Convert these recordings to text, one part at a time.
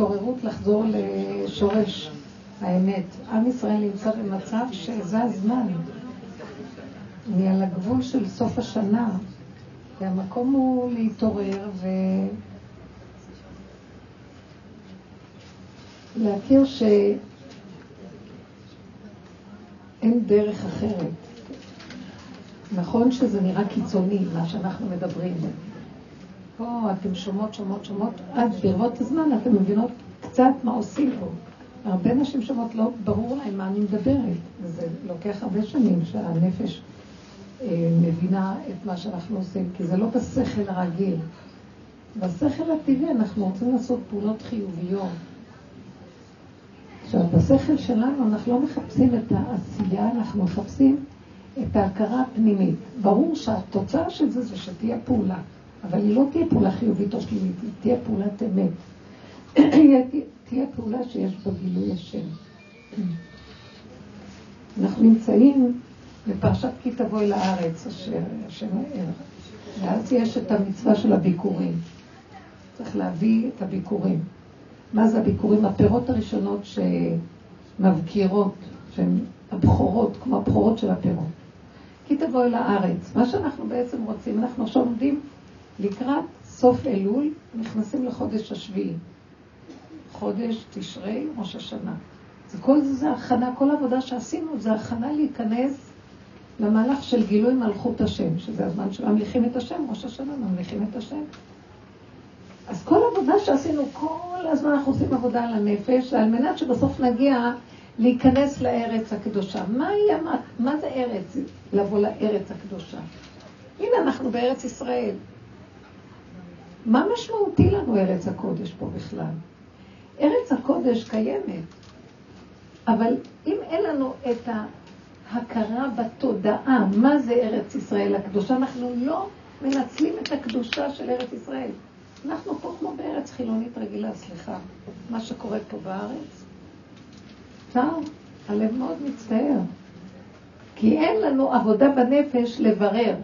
התעוררות לחזור לשורש האמת. עם ישראל נמצא במצב שזה הזמן. אני על הגבול של סוף השנה, והמקום הוא להתעורר ו... להכיר שאין דרך אחרת. נכון שזה נראה קיצוני, מה שאנחנו מדברים. פה אתם שומעות, שומעות, שומעות, עד ברבות הזמן אתם מבינות קצת מה עושים פה. הרבה נשים שומעות, לא ברור להן מה אני מדברת, וזה לוקח הרבה שנים שהנפש אה, מבינה את מה שאנחנו עושים, כי זה לא בשכל הרגיל. בשכל הטבעי אנחנו רוצים לעשות פעולות חיוביות. עכשיו, בשכל שלנו אנחנו לא מחפשים את העשייה, אנחנו מחפשים את ההכרה הפנימית. ברור שהתוצאה של זה זה שתהיה פעולה, אבל היא לא תהיה פעולה חיובית או שלילית, היא תהיה פעולת אמת. תהיה פעולה שיש בה גילוי השם. אנחנו נמצאים בפרשת כי תבואי לארץ, אשר השם הער. ואז יש את המצווה של הביקורים. צריך להביא את הביקורים. מה זה הביקורים? הפירות הראשונות שמבקירות, שהן הבכורות, כמו הבכורות של הפירות. כי תבואי לארץ. מה שאנחנו בעצם רוצים, אנחנו עכשיו עומדים לקראת סוף אלול, נכנסים לחודש השביעי. חודש תשרי, ראש השנה. זה כל זה, זה הכנה, כל העבודה שעשינו זה הכנה להיכנס למהלך של גילוי מלכות השם, שזה הזמן שממליכים את השם, ראש השנה ממליכים את השם. אז כל עבודה שעשינו, כל הזמן אנחנו עושים עבודה על הנפש, על מנת שבסוף נגיע להיכנס לארץ הקדושה. מה, היא, מה, מה זה ארץ? לבוא לארץ הקדושה. הנה, אנחנו בארץ ישראל. מה משמעותי לנו ארץ הקודש פה בכלל? ארץ הקודש קיימת, אבל אם אין לנו את ההכרה בתודעה, מה זה ארץ ישראל הקדושה, אנחנו לא מנצלים את הקדושה של ארץ ישראל. אנחנו פה כמו בארץ חילונית רגילה, סליחה, מה שקורה פה בארץ. צער, הלב מאוד מצטער. כי אין לנו עבודה בנפש לברר.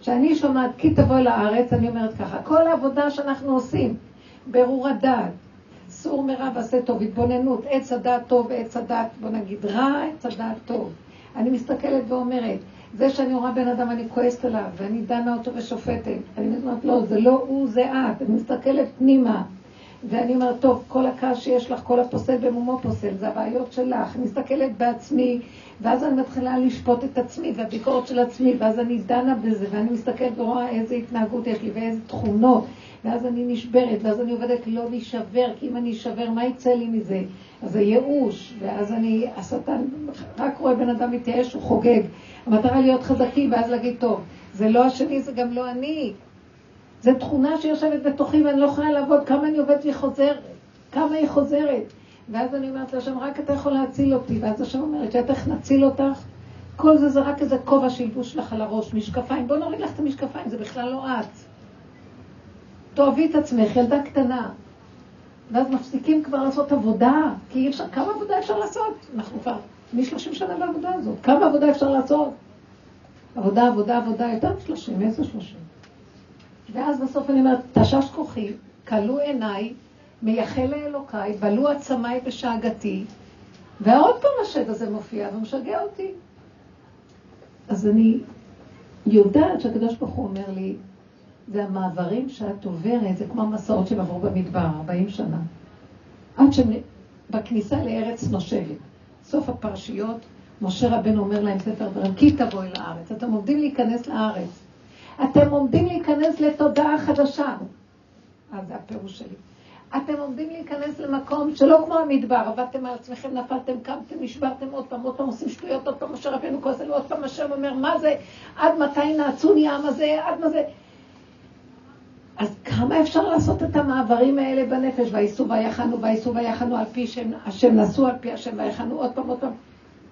כשאני שומעת כי תבוא לארץ, אני אומרת ככה, כל העבודה שאנחנו עושים, ברור הדעת, סור מרע ועשה טוב, התבוננות, עץ הדעת טוב ועץ הדעת, בוא נגיד רע, עץ הדעת טוב. אני מסתכלת ואומרת, זה שאני רואה בן אדם, אני כועסת עליו, ואני דנה אותו ושופטת. אני אומרת, לא, זה לא הוא, זה את. אני מסתכלת פנימה. ואני אומרת, טוב, כל הכעס שיש לך, כל הפוסל במומו פוסל, זה הבעיות שלך. אני מסתכלת בעצמי, ואז אני מתחילה לשפוט את עצמי, והביקורת של עצמי, ואז אני דנה בזה, ואני מסתכלת ורואה איזה התנהגות יש לי, ואיזה תכונות, ואז אני נשברת, ואז אני עובדת לא להישבר, כי אם אני אשבר, מה יצא לי מזה? אז זה ייאוש, ואז אני, השטן רק רואה בן אדם מתייאש, הוא חוגג. המטרה להיות חזקים, ואז להגיד, טוב, זה לא השני, זה גם לא אני. זו תכונה שיושבת בתוכי ואני לא יכולה לעבוד, כמה אני עובדת והיא חוזרת, כמה היא חוזרת. ואז אני אומרת להשם, רק אתה יכול להציל אותי. ואז השם אומרת, שאת איך נציל אותך? כל זה זה רק איזה כובע שילבוש לך על הראש, משקפיים. בוא נוריד לך את המשקפיים, זה בכלל לא את. תאהבי את עצמך, ילדה קטנה. ואז מפסיקים כבר לעשות עבודה, כי אי אפשר, כמה עבודה אפשר לעשות? אנחנו כבר מ-30 שנה בעבודה הזאת. כמה עבודה אפשר לעשות? עבודה, עבודה, עבודה, יותר מ-30, איזה 30? ואז בסוף אני אומרת, תשש כוחי, כלו עיניי, מייחל לאלוקיי, בלו עצמיי בשאגתי, ועוד פעם השד הזה מופיע ומשגע אותי. אז אני יודעת שהקדוש ברוך הוא אומר לי, זה המעברים שאת עוברת, זה כמו המסעות שהם עברו במדבר, 40 שנה. עד שבכניסה לארץ נושבת. סוף הפרשיות, משה רבנו אומר להם ספר דברים, כי תבואי לארץ. אתם עומדים להיכנס לארץ. אתם עומדים להיכנס לתודעה חדשה. אז זה הפירוש שלי. אתם עומדים להיכנס למקום שלא כמו המדבר, עבדתם על עצמכם, נפלתם, קמתם, נשברתם עוד פעם, עוד פעם עושים שטויות, עוד פעם משה רבנו כועס עלינו, עוד פעם השם אומר, מה זה, עד מתי נעצוני העם הזה, עד מה זה. אז כמה אפשר לעשות את המעברים האלה בנפש, וייסעו ויחנו, וייסעו ויחנו על פי שם, השם, נסעו על פי השם ויחנו עוד פעם, עוד פעם.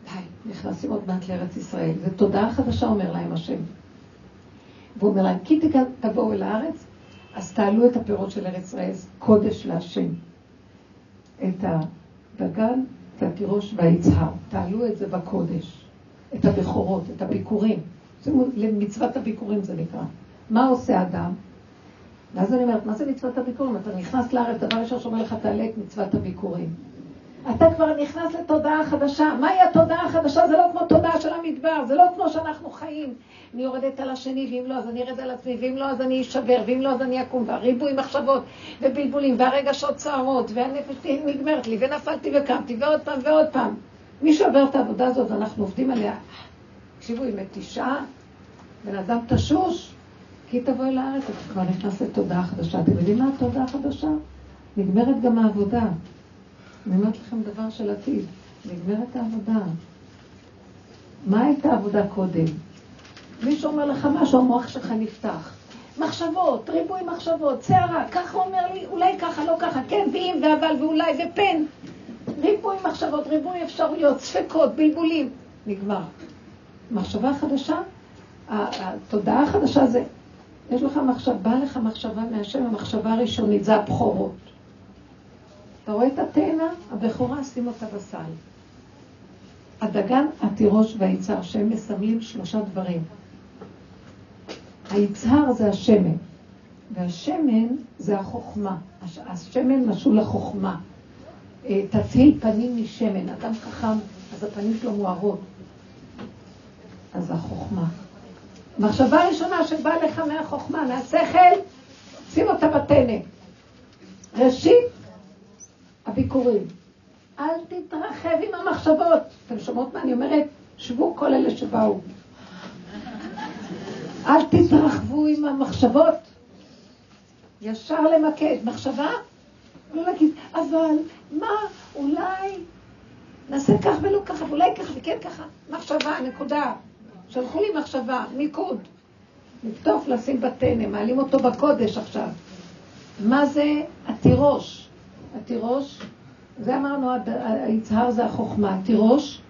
די, נכנסים עוד מעט לארץ ישראל. זו תודעה חדשה, אומר להם השם. והוא אומר להם, כי תבואו אל הארץ, אז תעלו את הפירות של ארץ ישראל, קודש להשם. את הדגן, את התירוש והיצהר. תעלו את זה בקודש. את הבכורות, את הביקורים. למצוות הביקורים זה נקרא. מה עושה אדם? ואז אני אומרת, מה זה מצוות הביקורים? אתה נכנס לארץ, דבר ראשון שאומר לך, תעלה את מצוות הביקורים. אתה כבר נכנס לתודעה חדשה. מהי התודעה החדשה? זה לא כמו תודעה של המדבר, זה לא כמו שאנחנו חיים. אני יורדת על השני, ואם לא, אז אני ארד על עצמי, ואם לא, אז אני אשבר, ואם לא, אז אני אקום, והריבוי מחשבות, ובלבולים, והרגשות סוערות, והנפש נגמרת לי, ונפלתי וקמתי, ועוד פעם ועוד פעם. מי שעובר את העבודה הזאת, ואנחנו עובדים עליה, תקשיבו, היא מתישה, בן אדם תשוש, כי תבואי לארץ, אתה כבר נכנס לתודעה חדשה. אתם יודעים מה התודעה החדשה? נגמרת גם העבודה. אני אומרת לכם דבר של עתיד, נגמרת העבודה. מה הייתה העבודה קודם? מישהו אומר לך משהו, המוח שלך נפתח. מחשבות, ריבוי מחשבות, שערה, ככה אומר לי, אולי ככה, לא ככה, כן, ואם, ואבל, ואולי, ופן. ריבוי מחשבות, ריבוי אפשרויות, ספקות, בלבולים. נגמר. מחשבה חדשה, התודעה החדשה זה, יש לך מחשבה, בא לך מחשבה מהשם, המחשבה הראשונית, זה הבכורות. אתה רואה את התאנה? הבכורה, שים אותה בסל. הדגן, התירוש והיצהר, שהם מסמלים שלושה דברים. היצהר זה השמן, והשמן זה החוכמה. השמן משול לחוכמה. אה, תצהיל פנים משמן. אדם חכם, אז הפנים שלו מוארות. אז החוכמה. מחשבה ראשונה שבאה לך מהחוכמה, מהשכל, שים אותה בטנא. ראשית, הביקורים. אל תתרחב עם המחשבות. אתם שומעות מה אני אומרת? שבו כל אלה שבאו. אל תתרחבו עם המחשבות. ישר למקד. מחשבה? לא להגיד, אבל מה, אולי נעשה כך ולא ככה, ואולי ככה וכן ככה. מחשבה, נקודה. שלחו לי מחשבה, מיקוד. לקטוף, לשים בטנא, מעלים אותו בקודש עכשיו. מה זה התירוש? התירוש, זה אמרנו, היצהר זה החוכמה. התירוש,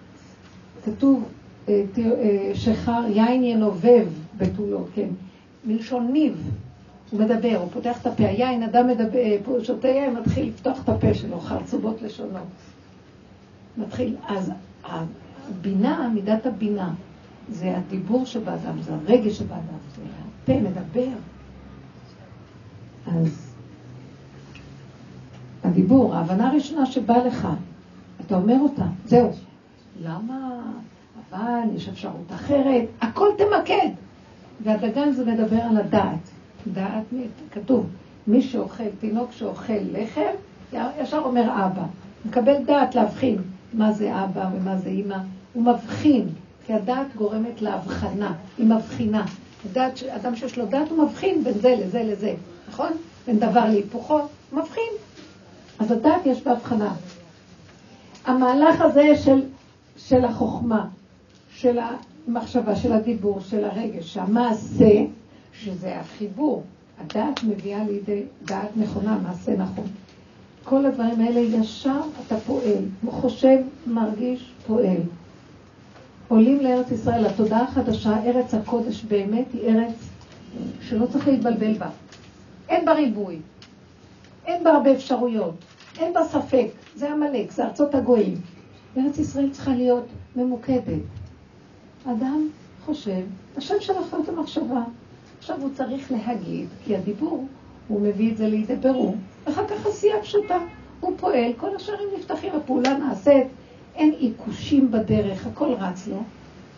כתוב אה, אה, שחר יין ינובב בתולו, כן, מלשון ניב. הוא מדבר, הוא פותח את הפה. היין, אדם מדבר, אה, שותה יין, מתחיל לפתוח את הפה שלו, חרצובות לשונו. מתחיל, אז הבינה, מידת הבינה, זה הדיבור שבאדם, זה הרגש שבאדם, זה הפה מדבר. אז הדיבור, ההבנה הראשונה שבאה לך, אתה אומר אותה, זהו. למה? אבל יש אפשרות אחרת, הכל תמקד. והדגן זה מדבר על הדעת. דעת, כתוב, מי שאוכל, תינוק שאוכל לחם, ישר אומר אבא. מקבל דעת להבחין מה זה אבא ומה זה אימא. הוא מבחין, כי הדעת גורמת להבחנה, היא מבחינה. הדעת, אדם שיש לו דעת הוא מבחין בין זה לזה לזה, נכון? בין דבר להיפוכו, מבחין. אז הדעת יש בהבחנה. המהלך הזה של, של החוכמה, של המחשבה, של הדיבור, של הרגש, המעשה, שזה החיבור. הדעת מביאה לידי דעת נכונה, מעשה נכון. כל הדברים האלה ישר אתה פועל, חושב, מרגיש, פועל. עולים לארץ ישראל, התודעה החדשה, ארץ הקודש באמת היא ארץ שלא צריך להתבלבל בה. אין בה ריבוי, אין בה הרבה אפשרויות, אין בה ספק, זה עמלק, זה ארצות הגויים. ארץ ישראל צריכה להיות ממוקדת. אדם חושב, השם לו את המחשבה. עכשיו הוא צריך להגיד, כי הדיבור, הוא מביא את זה לידי בירור, ואחר כך עשייה פשוטה. הוא פועל, כל השערים נפתחים, הפעולה נעשית, אין עיקושים בדרך, הכל רץ לו.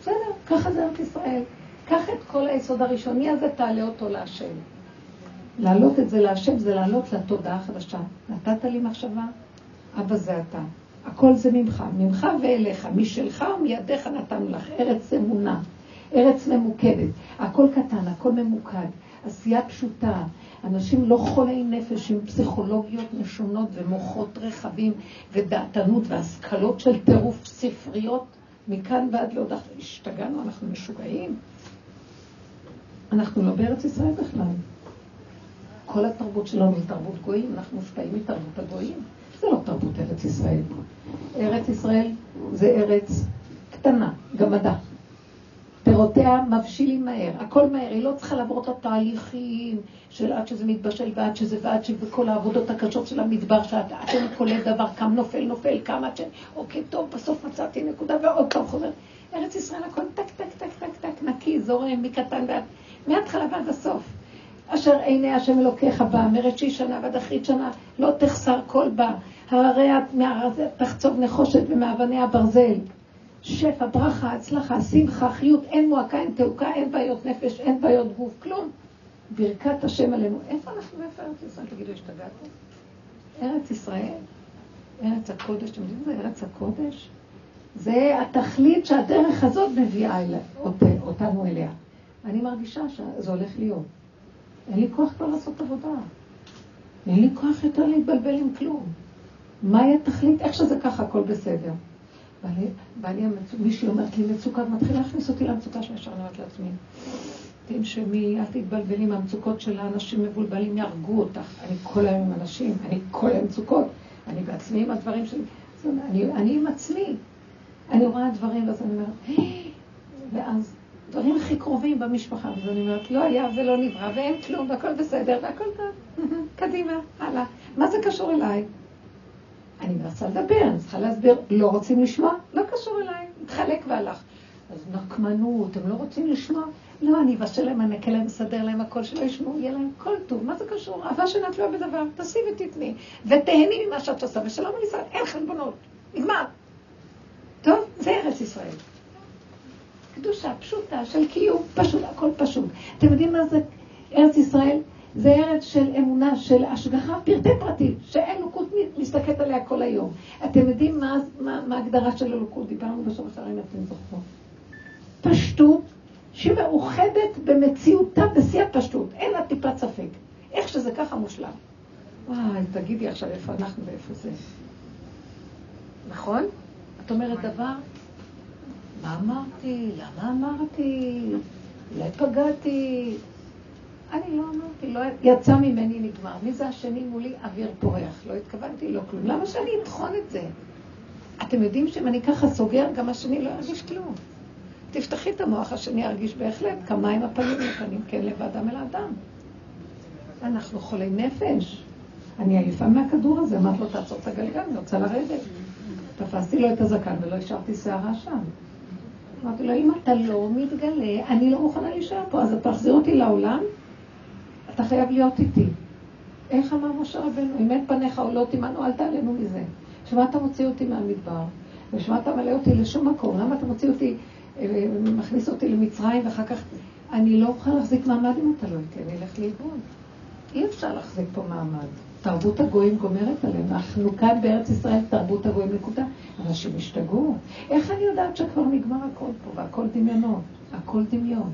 בסדר, ככה זה ארץ ישראל. קח את כל היסוד הראשוני הזה, תעלה אותו להשם. להעלות את זה להשם זה לעלות לתודעה החדשה. נתת לי מחשבה, אבא זה אתה. הכל זה ממך, ממך ואליך, משלך ומידיך נתנו לך, ארץ אמונה, ארץ ממוקדת. הכל קטן, הכל ממוקד, עשייה פשוטה. אנשים לא חולי נפש עם פסיכולוגיות משונות ומוחות רחבים ודעתנות והשכלות של טירוף ספריות מכאן ועד להודעה. השתגענו, אנחנו משוגעים. אנחנו לא בארץ ישראל בכלל. כל התרבות שלנו היא תרבות גויים, אנחנו מושפעים מתרבות הגויים. זה לא תרבות ארץ ישראל. ארץ ישראל זה ארץ קטנה, גמדה. פירותיה מבשילים מהר, הכל מהר, היא לא צריכה לעבור את התהליכים של עד שזה מתבשל ועד שזה ועד שכל העבודות הקשות של המדבר, שאת אתם כולל דבר, קם נופל, נופל, קם עד ש... אוקיי, טוב, בסוף מצאתי נקודה ועוד פעם חוזר. ארץ ישראל הכל טק, טק, טק, טק, טק, נקי, זורם, מקטן ועד, מההתחלה ועד הסוף. אשר עיני השם אלוקיך בה, מראשית שנה ועד אחרית שנה, לא תחסר כל בה, הררי מהרזה תחצוב נחושת ומאבני הברזל. שפע, ברכה, הצלחה, שמחה, חיות, אין מועקה, אין תעוקה, אין בעיות נפש, אין בעיות גוף, כלום. ברכת השם עלינו. איפה אנחנו ואיפה ארץ ישראל? תגידו, השתגעתם? ארץ ישראל, ארץ הקודש, אתם יודעים מה זה ארץ הקודש? זה התכלית שהדרך הזאת מביאה אותנו אליה. אני מרגישה שזה הולך להיות. אין לי כוח כבר לעשות עבודה. אין לי כוח יותר להתבלבל עם כלום. מהי התכלית? איך שזה ככה, הכל בסדר. ואני, ואני מישהי אומרת לי מצוקה, ומתחילה להכניס אותי למצוקה שישר אני אומרת לעצמי. תנשמי, אל תתבלבלי מהמצוקות של האנשים מבולבלים, יהרגו אותך. אני כל היום עם אנשים, אני כל היום מצוקות. אני בעצמי עם הדברים שלי. אני, אני עם עצמי. אני רואה דברים, ואז אני אומרת, ואז דברים הכי קרובים במשפחה, ואז אני אומרת, לא היה ולא נברא, ואין כלום, והכל בסדר, והכל טוב. קדימה, הלאה. מה זה קשור אליי? אני מנסה לדבר, אני צריכה להסביר, לא רוצים לשמוע? לא קשור אליי, התחלק והלך. אז נקמנות, הם לא רוצים לשמוע? לא, אני אבשל להם, אני אקל להם, אסדר להם הכל, שלא ישמעו, יהיה להם כל טוב. מה זה קשור? אהבה שאינה תלויה בדבר, תעשי ותתני, ותהני ממה שאת עושה, ושלום על ישראל, אין חלבונות, נגמר. טוב, זה ארץ ישראל. קדושה פשוטה של קיום, פשוט, הכל פשוט. אתם יודעים מה זה ארץ ישראל? זה ארץ של אמונה, של השגחה פרטי פרטים, שאין אלוקות מסתכלת עליה כל היום. אתם יודעים מה, מה, מה ההגדרה של אלוקות? דיברנו בסוף השערים, אתם זוכרות. פשטות שמאוחדת במציאותה בשיא הפשטות, אין לה טיפת ספק. איך שזה ככה מושלם. וואי, תגידי עכשיו איפה אנחנו ואיפה זה. נכון? את אומרת דבר, מה אמרתי? למה אמרתי? אולי פגעתי? אני לא אמרתי, לא, יצא ממני נגמר. מי זה השני מולי? אוויר פורח. לא התכוונתי, לא כלום. למה שאני אטחון את זה? אתם יודעים שאם אני ככה סוגר, גם השני לא ירגיש כלום. תפתחי את המוח, השני ירגיש בהחלט כמה עם הפנים לפנים, כן לב האדם אל האדם. אנחנו חולי נפש. אני עייפה מהכדור הזה, אמרת לו, תעצור את הגלגל, אני רוצה לרדת. תפסתי לו את הזקן ולא השארתי שערה שם. אמרתי לו, אם אתה לא מתגלה, אני לא מוכנה להישאר פה, אז אתה תחזיר אותי לעולם, אתה חייב להיות איתי. איך אמר משה רבנו, אם אין פניך עולות עמנו, אל תעלנו מזה. בשביל אתה מוציא אותי מהמדבר? בשביל אתה מלא אותי לשום מקום? למה אתה מוציא אותי, אה, מכניס אותי למצרים ואחר כך... אני לא אוכל להחזיק מעמד אם אתה לא איתי, אני אלך לאיבוד. אי אפשר להחזיק פה מעמד. תרבות הגויים גומרת עלינו. אנחנו כאן בארץ ישראל, תרבות הגויים נקודה. אנשים השתגעו. איך אני יודעת שכבר נגמר הכל פה, והכל דמיונות? הכל דמיון.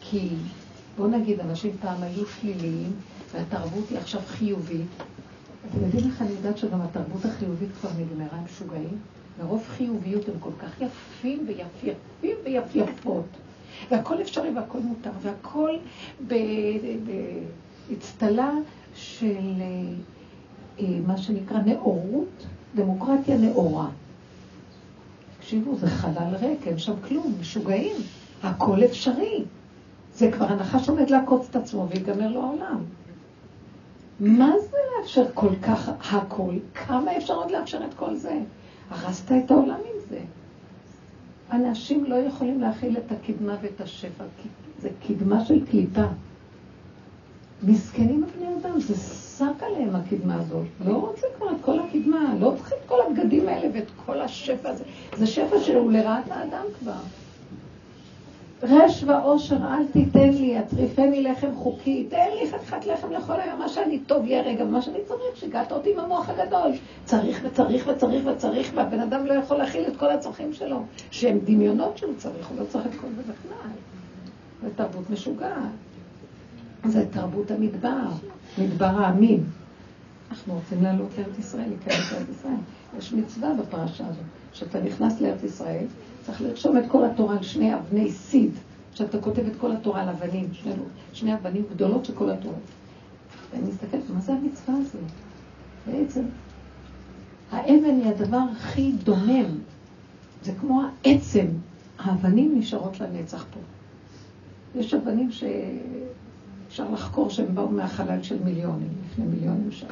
כי בוא נגיד, אנשים פעם היו שליליים, והתרבות היא עכשיו חיובית. אתם יודעים איך אני יודעת שגם התרבות החיובית כבר נגמרה, משוגעים? מרוב חיוביות הם כל כך יפים ויפייפים ויפייפות. והכל אפשרי והכל מותר, והכל באצטלה של אה, מה שנקרא נאורות, דמוקרטיה נאורה. תקשיבו, זה חלל ריק, אין שם כלום, משוגעים, הכל אפשרי. זה כבר הנחש עומד לעקוץ את עצמו ויגמר לו העולם. מה זה לאפשר כל כך הכל? כמה אפשר עוד לאפשר את כל זה? הרסת את העולם עם זה. אנשים לא יכולים להכיל את הקדמה ואת השפע, זה קדמה של קליפה. מסכנים הבני אדם, זה שק עליהם הקדמה הזאת. לא רוצים כבר את כל הקדמה, לא צריכים את כל הבגדים האלה ואת כל השפע הזה. זה שפע שהוא לרעת האדם כבר. רש ועושר אל תיתן לי, אטריפני לחם חוקי, תן לי חתיכת לחם לכל היום, מה שאני טוב לי הרגע, מה שאני צריך, שיגעת אותי עם המוח הגדול. צריך וצריך וצריך וצריך, והבן אדם לא יכול להכיל את כל הצרכים שלו, שהם דמיונות שהוא צריך, הוא לא צריך את כל זה בכלל. זה תרבות משוגעת. זה תרבות המדבר, מדבר העמים. אנחנו רוצים לעלות לארץ ישראל, להיכנס לארץ ישראל. יש מצווה בפרשה הזאת, שאתה נכנס לארץ ישראל, צריך לרשום את כל התורה על שני אבני סיד, שאתה כותב את כל התורה על אבנים, שני, שני אבנים גדולות של כל התורה. ואני מסתכלת, מה זה המצווה הזאת? בעצם, האבן היא הדבר הכי דומם. זה כמו העצם. האבנים נשארות לנצח פה. יש אבנים שאפשר לחקור שהם באו מהחלל של מיליונים, לפני מיליונים שם.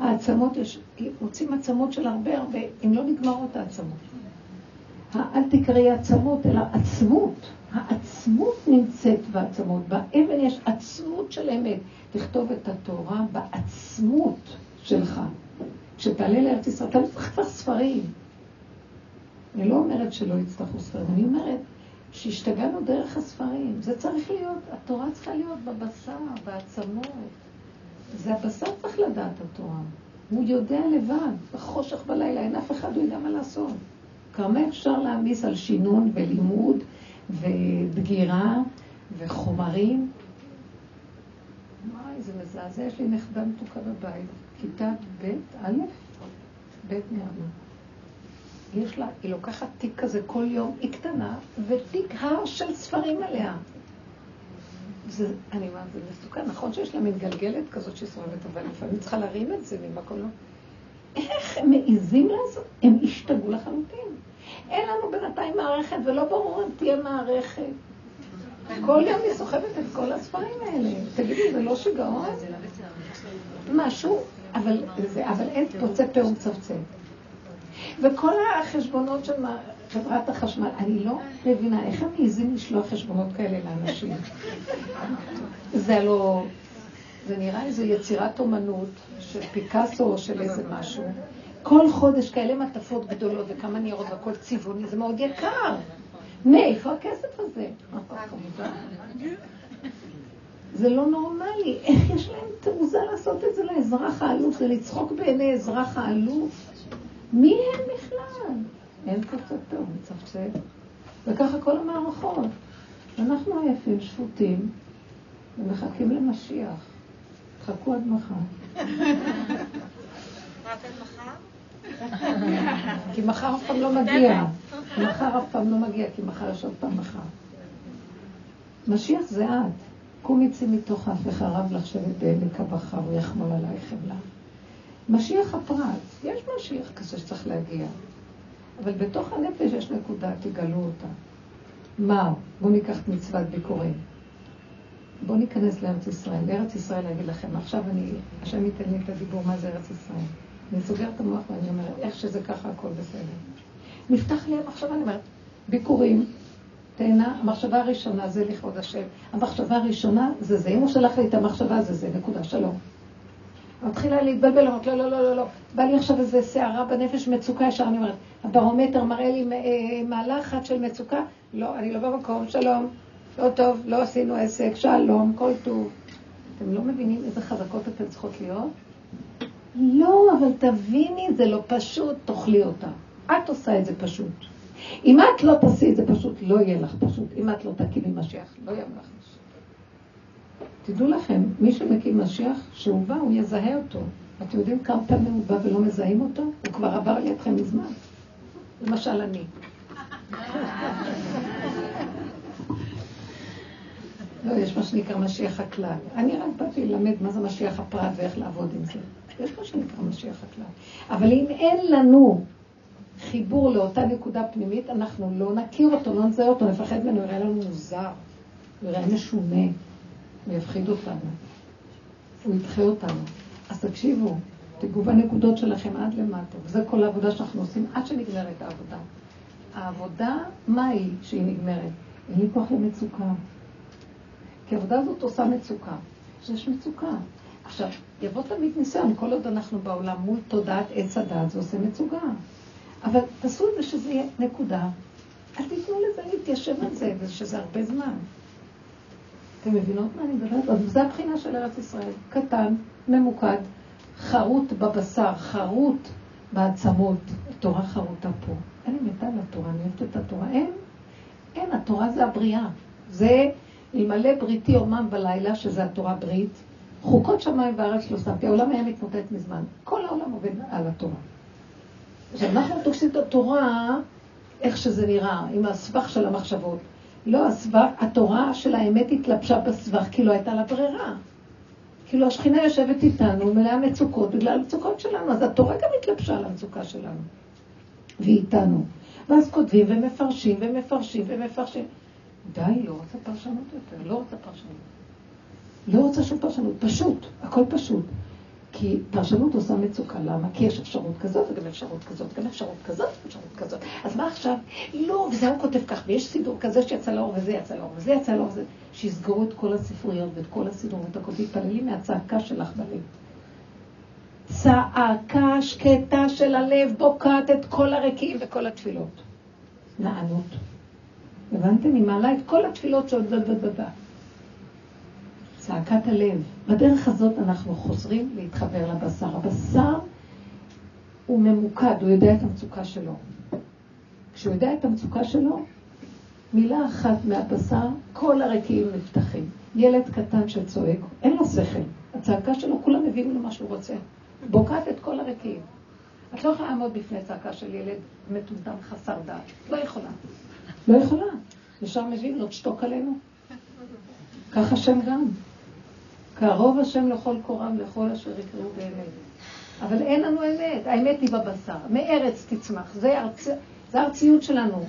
העצמות, יש, מוצאים עצמות של הרבה הרבה, אם לא נגמרות העצמות. אל תקראי עצמות, אלא עצמות. העצמות נמצאת בעצמות, באבן יש עצמות של אמת. תכתוב את התורה בעצמות שלך. כשתעלה לארץ ישראל, אתה לא צריך כבר ספרים. אני לא אומרת שלא יצטרכו ספרים, אני אומרת שהשתגענו דרך הספרים. זה צריך להיות, התורה צריכה להיות בבשר, בעצמות. זה הבשר צריך לדעת התורה. הוא יודע לבד, בחושך בלילה, אין אף אחד, הוא יודע מה לעשות. כמה אפשר להעמיס על שינון ולימוד ובגירה וחומרים? וואי, זה מזעזע, יש לי נכדה מתוקה בבית, כיתה ב', א', ב' נעמה. יש לה, היא לוקחת תיק כזה כל יום, היא קטנה, ותיק הר של ספרים עליה. זה, אני אומרת, זה מסוכן. נכון שיש לה מתגלגלת כזאת שסובבת, אבל לפעמים צריכה להרים את זה ממקום לא... איך הם מעיזים לעשות? הם השתגעו לחלוטין. אין לנו בינתיים מערכת, ולא ברור אם תהיה מערכת. כל יום היא סוחבת את כל הספרים האלה. תגידי, זה לא שיגעון? משהו, אבל, זה, אבל אין פוצה פה ומצפצף. וכל החשבונות של חברת החשמל, אני לא מבינה איך הם מעיזים לשלוח חשבונות כאלה לאנשים. זה הלא... זה נראה איזו יצירת אומנות של פיקאסו או של איזה משהו. כל חודש כאלה מעטפות גדולות וכמה ניירות והכל צבעוני, זה מאוד יקר. מאיפה הכסף הזה? זה לא נורמלי. איך יש להם תעוזה לעשות את זה לאזרח האלוף? זה לצחוק בעיני אזרח האלוף? מי הם בכלל? אין טוב, מצפצף. וככה כל המערכות. אנחנו עייפים, שפוטים, ומחכים למשיח. חכו עד מחר. רק עד מחר? כי מחר אף פעם לא מגיע. מחר אף פעם לא מגיע, כי מחר יש עוד פעם מחר. משיח זה את. קום יצא מתוך אף וחרב לך שבט בעמק הבכר, הוא יחמול עלייך חמלה. משיח הפרט, יש משיח כזה שצריך להגיע. אבל בתוך הנפש יש נקודה, תגלו אותה. מה? בואו ניקח את מצוות ביקורים. בואו ניכנס לארץ ישראל. לארץ ישראל להגיד לכם, עכשיו אני, השם ייתן לי את הדיבור מה זה ארץ ישראל. אני סוגרת את המוח ואני אומרת, איך שזה ככה הכל בסדר. נפתח לי המחשבה, אני אומרת, ביקורים, תהנה, המחשבה הראשונה זה לכבוד השם. המחשבה הראשונה זה זה. אם הוא שלח לי את המחשבה זה זה, נקודה, שלום. מתחילה להתבלבל, אומרת, לא, לא, לא, לא, לא. בא לי עכשיו איזה סערה בנפש, מצוקה ישר, אני אומרת, הברומטר מראה לי אה, מעלה אחת של מצוקה, לא, אני לא במקום, שלום, לא טוב, לא עשינו עסק, שלום, כל טוב. אתם לא מבינים איזה חזקות אתן צריכות להיות? לא, אבל תביני, זה לא פשוט, תאכלי אותה. את עושה את זה פשוט. אם את לא תעשי את זה פשוט, לא יהיה לך פשוט. אם את לא תקימי משיח, לא יהיה לך משיח. תדעו לכם, מי שמקים משיח, שהוא בא, הוא יזהה אותו. אתם יודעים כמה פעמים הוא בא ולא מזהים אותו? הוא כבר עבר לידכם מזמן. למשל אני. לא, יש מה שנקרא משיח הכלל. אני רק באתי ללמד מה זה משיח הפרט ואיך לעבוד עם זה. יש מה שנקרא משיח הכלל. אבל אם אין לנו חיבור לאותה נקודה פנימית, אנחנו לא נכיר אותו, לא נזהה אותו, נפחד ממנו, יראה לנו מוזר, יראה משונה, הוא יפחיד אותנו, הוא ידחה אותנו. אז תקשיבו, תיגעו בנקודות שלכם עד למטה, וזה כל העבודה שאנחנו עושים עד שנגמרת העבודה. העבודה, מה היא שהיא נגמרת? אין לי כוח למצוקה. כי העבודה הזאת עושה מצוקה. יש מצוקה. עכשיו, יבוא תמיד ניסיון, כל עוד אנחנו בעולם מול תודעת עץ הדת, זה עושה מצוקה. אבל תעשו את זה שזה יהיה נקודה. אל תיתנו לזה להתיישב על זה, ושזה הרבה זמן. אתם מבינות מה אני מדברת? אז זו הבחינה של ארץ ישראל. קטן, ממוקד, חרוט בבשר, חרוט בעצמות. התורה חרוטה פה. אני מתה על התורה, אני אוהבת את התורה. אין, אין, התורה זה הבריאה. זה אלמלא בריתי אומם בלילה, שזה התורה ברית, חוקות שמיים וארץ לא שמתי, העולם היה מתמוטט מזמן. כל העולם עובד על התורה. עכשיו, אנחנו תופסים את התורה איך שזה נראה, עם הסבך של המחשבות. לא, הסבך, התורה של האמת התלבשה בסבך כי לא הייתה לה ברירה. כאילו השכינה יושבת איתנו, מלאה מצוקות, בגלל המצוקות שלנו, אז התורה גם התלבשה על המצוקה שלנו. והיא איתנו. ואז כותבים ומפרשים ומפרשים ומפרשים. די, לא רוצה פרשנות יותר, לא רוצה פרשנות. לא רוצה שום פרשנות, פשוט, הכל פשוט. כי פרשנות עושה מצוקה, למה? כי יש אפשרות כזאת וגם אפשרות כזאת, גם אפשרות כזאת ואפשרות כזאת. אז מה עכשיו? לא, וזה הוא כותב כך, ויש סידור כזה שיצא לאור וזה יצא לאור וזה יצא לאור, וזה... שיסגרו את כל הספריות ואת כל הסידורות הכל, תתפללי מהצעקה שלך בלב. צעקה שקטה של הלב בוקעת את כל הרקיעים וכל התפילות. נענות. הבנתם? היא מעלה את כל התפילות שעוד בבבבבב. צעקת הלב. בדרך הזאת אנחנו חוזרים להתחבר לבשר. הבשר הוא ממוקד, הוא יודע את המצוקה שלו. כשהוא יודע את המצוקה שלו, מילה אחת מהבשר, כל הרקיעים נפתחים. ילד קטן שצועק, אין לו שכל. הצעקה שלו, כולם מביאים לו מה שהוא רוצה. בוקעת את כל הרקיעים. את לא יכולה לעמוד בפני צעקה של ילד מטומטם חסר דעת. לא יכולה. לא יכולה. ישר מבין לו, תשתוק עלינו. כך השם גם. קרוב השם לכל קורם, לכל אשר יקראו באמת. אבל אין לנו אמת, האמת היא בבשר. מארץ תצמח, זה, ארצ... זה הארציות שלנו.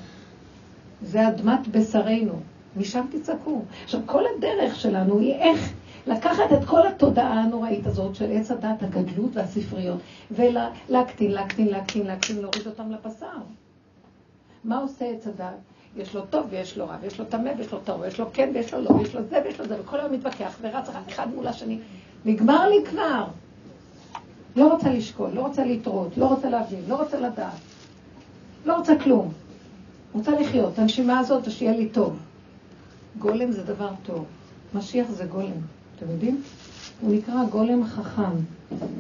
זה אדמת בשרנו, משם תצעקו. עכשיו, כל הדרך שלנו היא איך לקחת את כל התודעה הנוראית הזאת של עץ הדת, הגדלות והספריות, ולהקטין, להקטין, להקטין, להקטין, להוריד אותם לבשר. מה עושה עץ הדת? יש לו טוב ויש לו רע, ויש לו טמא ויש לו טוב, ויש לו כן ויש לו לא, ויש לו זה ויש לו זה, וכל היום מתווכח ורץ אחד מול השני. נגמר לי כבר. לא רוצה לשקול, לא רוצה לטרות, לא רוצה להבין, לא רוצה לדעת. לא רוצה כלום. רוצה לחיות. הנשימה הזאת, שיהיה לי טוב. גולם זה דבר טוב. משיח זה גולם. אתם יודעים? הוא נקרא גולם חכם,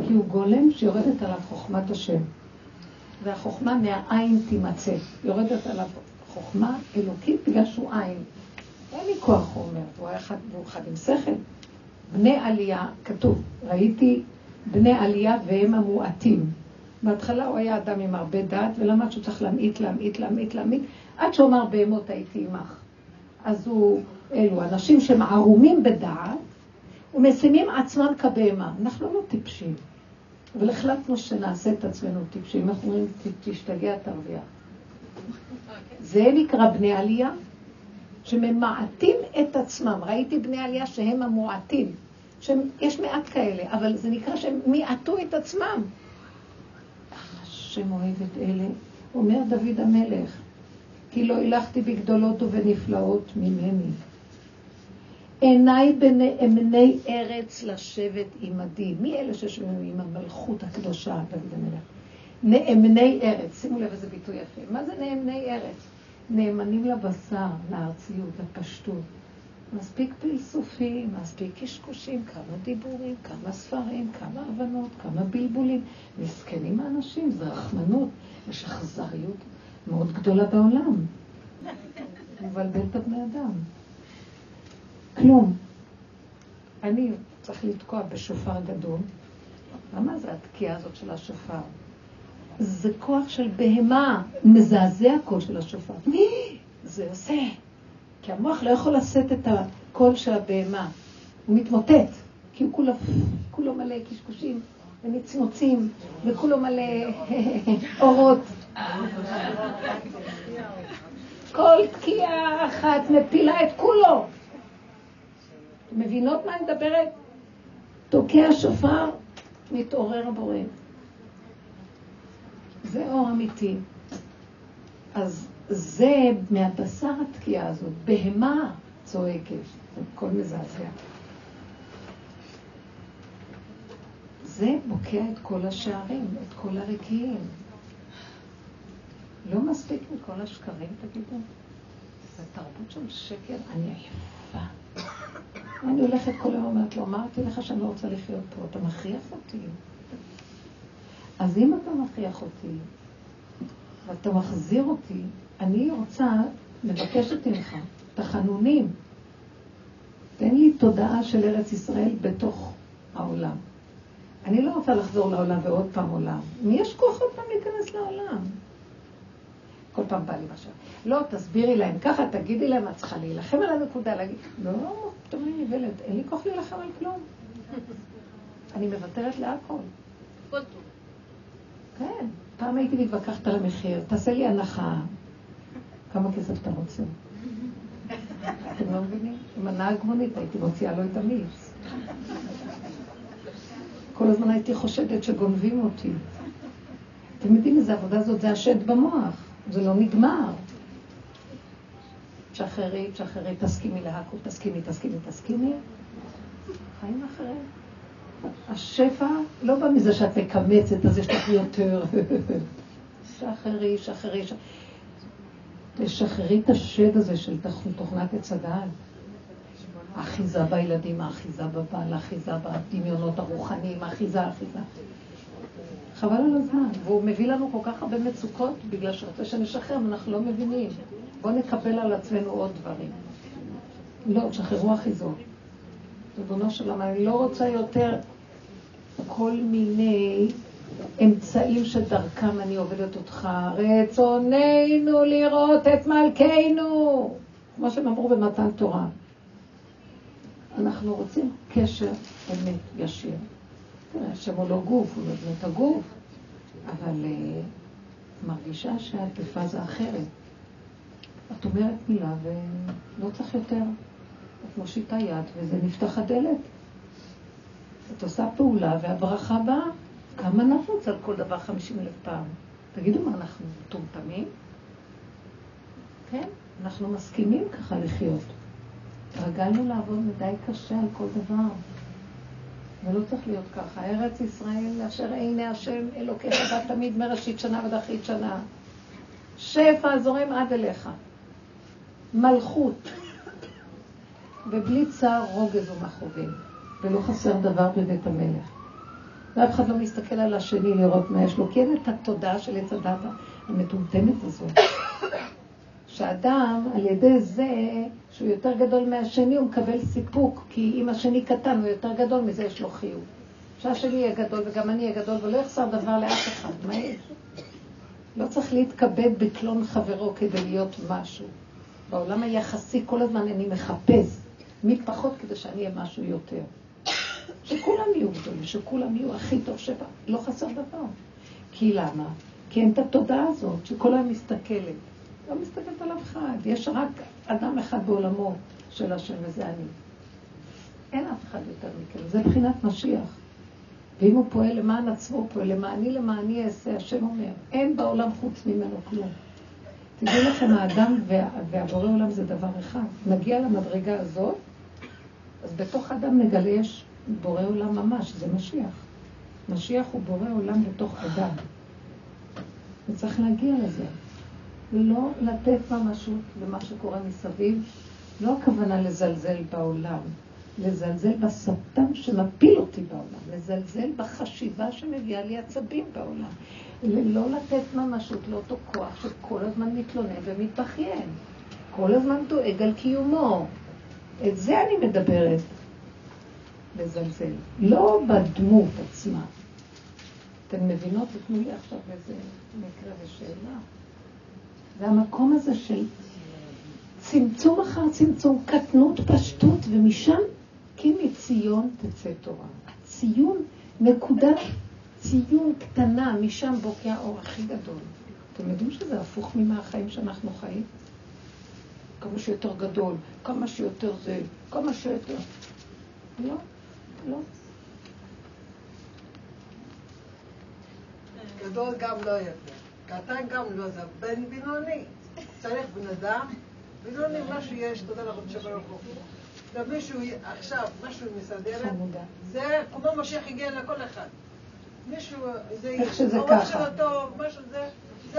כי הוא גולם שיורדת עליו חוכמת השם. והחוכמה מהעין תימצא. יורדת עליו חוכמה אלוקית בגלל שהוא עין. אין לי כוח, הוא אומר, והוא היה אחד, והוא אחד עם שכל. בני עלייה, כתוב, ראיתי בני עלייה והם המועטים. בהתחלה הוא היה אדם עם הרבה דעת, ולמד שהוא צריך להמעיט, להמעיט, להמעיט, להמעיט, עד שהוא אמר בהמות הייתי עמך. אז הוא, אלו אנשים שהם ערומים בדעת, ומשימים עצמם כבהמה. אנחנו לא טיפשים, אבל החלטנו שנעשה את עצמנו טיפשים. אנחנו אומרים, תשתגע, תרוויח. זה נקרא בני עלייה, שממעטים את עצמם. ראיתי בני עלייה שהם המועטים, שיש מעט כאלה, אבל זה נקרא שהם מיעטו את עצמם. השם אוהב את אלה, אומר דוד המלך, כי לא הילכתי בגדולות ובנפלאות ממני. עיניי בנאמני ארץ לשבת עמדי. מי אלה שיושבים עם המלכות הקדושה, דוד המלך? נאמני ארץ, שימו לב איזה ביטוי יפה. מה זה נאמני ארץ? נאמנים לבשר, לארציות, לפשטות. מספיק פלסופים, מספיק קשקושים, כמה דיבורים, כמה ספרים, כמה הבנות, כמה בלבולים. מסכנים האנשים, זה רחמנות, יש אכזריות מאוד גדולה בעולם. מבלבל את הבני אדם. כלום. אני צריך לתקוע בשופר גדול. למה זה התקיעה הזאת של השופר? זה כוח של בהמה, מזעזע הקול של השופר. זה עושה. כי המוח לא יכול לשאת את הקול של הבהמה. הוא מתמוטט, כי הוא כולו, כולו מלא קשקושים ונצנוצים, וכולו מלא אורות. כל תקיעה אחת מפילה את כולו. מבינות מה אני מדברת? תוקע שופר, מתעורר הבורא. זה אור אמיתי. אז זה מהבשר התקיעה הזאת, בהמה צועקת, זה מזעזע. זה בוקע את כל השערים, את כל הרקיעים. לא מספיק מכל השקרים, תגידו? זו תרבות של שקר, אני עייפה. אני הולכת כל היום ואומרת לו, אמרתי לך שאני לא רוצה לחיות פה, אתה מכריח אותי. אז אם אתה מכריח אותי, ואתה מחזיר אותי, אני רוצה, מבקשת ממך, תחנונים. תן לי תודעה של ארץ ישראל בתוך העולם. אני לא רוצה לחזור לעולם ועוד פעם עולם. מי יש כוח עוד פעם להיכנס לעולם? כל פעם בא לי משהו. לא, תסבירי להם ככה, תגידי להם, את צריכה להילחם על הנקודה, להגיד, לא, פתאום אני נבלת, אין לי כוח להילחם על כלום. אני מוותרת להכל. כן, פעם הייתי מתווכחת על המחיר, תעשה לי הנחה. כמה כסף אתה רוצה? אתם לא מבינים? עם הנהג מונית הייתי מוציאה לו את המיץ. כל הזמן הייתי חושדת שגונבים אותי. אתם יודעים איזה עבודה זאת? זה השד במוח, זה לא נגמר. תשחררי, תשחררי, תסכימי להכו, תסכימי, תסכימי, תסכימי. חיים אחרים. השפע לא בא מזה שאת מקמצת, אז יש לך יותר. שחררי, שחררי, שחררי. תשחררי את השד הזה של תוכנת עץ הדעת. האחיזה בילדים, האחיזה בבעל, האחיזה בדמיונות הרוחניים, האחיזה, האחיזה. חבל על הזמן. והוא מביא לנו כל כך הרבה מצוקות, בגלל שרוצה שנשחרר, אנחנו לא מבינים. בואו נקבל על עצמנו עוד דברים. לא, תשחררו אחיזות. ריבונו של עולם, אני לא רוצה יותר כל מיני אמצעים שדרכם אני עובדת אותך. רצוננו לראות את מלכנו, כמו שהם אמרו במתן תורה. אנחנו רוצים קשר אמת ישיר. השם הוא לא גוף, הוא לא דמות הגוף, אבל uh, מרגישה שאת בפאזה אחרת. את אומרת מילה ולא צריך יותר. את מושיטה יד וזה נפתח הדלת. את עושה פעולה והברכה באה. כמה נרוץ על כל דבר חמישים אלף פעם? תגידו מה, אנחנו מטומטמים? כן, אנחנו מסכימים ככה לחיות. התרגלנו לעבוד מדי קשה על כל דבר. ולא צריך להיות ככה. ארץ ישראל, אשר עיני השם אלוקיך בה תמיד מראשית שנה ועד אחרית שנה. שפע זורם עד אליך. מלכות. ובלי צער רוגז ומכאובים. ולא חסר דבר בבית המלך. ואף אחד לא מסתכל על השני לראות מה יש לו, כי אין את התודעה של עץ הדת המטומטמת הזאת. שאדם, על ידי זה שהוא יותר גדול מהשני, הוא מקבל סיפוק, כי אם השני קטן הוא יותר גדול, מזה יש לו חיוב. שהשני יהיה גדול וגם אני אהיה גדול, ולא יחסר דבר לאף אחד. מה יש? לא צריך להתכבד בקלון חברו כדי להיות משהו. בעולם היחסי כל הזמן אני מחפש מי פחות כדי שאני אהיה משהו יותר. שכולם יהיו גדולים, שכולם יהיו הכי טוב שבא. לא חסר דבר. כי למה? כי אין את התודעה הזאת, שכל היום מסתכלת. לא מסתכלת על אף אחד. יש רק אדם אחד בעולמו של השם, וזה אני. אין אף אחד יותר מכם. זה מבחינת משיח. ואם הוא פועל למען עצמו, הוא פועל למעני למעני אעשה, השם אומר. אין בעולם חוץ ממנו כלום. תדעו לכם, האדם וה, והבורא עולם זה דבר אחד. נגיע למדרגה הזאת, אז בתוך אדם נגלה יש בורא עולם ממש, זה משיח. משיח הוא בורא עולם בתוך אדם. וצריך להגיע לזה. לא לתת ממשות למה שקורה מסביב, לא הכוונה לזלזל בעולם, לזלזל בשטן שמפיל אותי בעולם, לזלזל בחשיבה שמביאה לי עצבים בעולם, לא לתת ממשות לאותו כוח שכל הזמן מתלונן ומתבכיין, כל הזמן דואג על קיומו. את זה אני מדברת. לזלזל, לא בדמות עצמה. אתן מבינות? תתנו לי עכשיו איזה מקרה ושאלה. זה המקום הזה של צמצום אחר צמצום, קטנות, פשטות, ומשם כי מציון תצא תורה. הציון, נקודה ציון קטנה, משם בוקע האור הכי גדול. אתם יודעים שזה הפוך מהחיים שאנחנו חיים? כמה שיותר גדול, כמה שיותר זה, כמה שיותר... לא, לא. גדול גם לא יפה, קטן גם לא זה, בן בינוני. צריך בן אדם, בינוני מה שיש, תודה לך שברוך הוא. ומישהו עכשיו, משהו מסדרת, זה כמו משיח הגיע לכל אחד. מישהו, זה איך שזה ככה.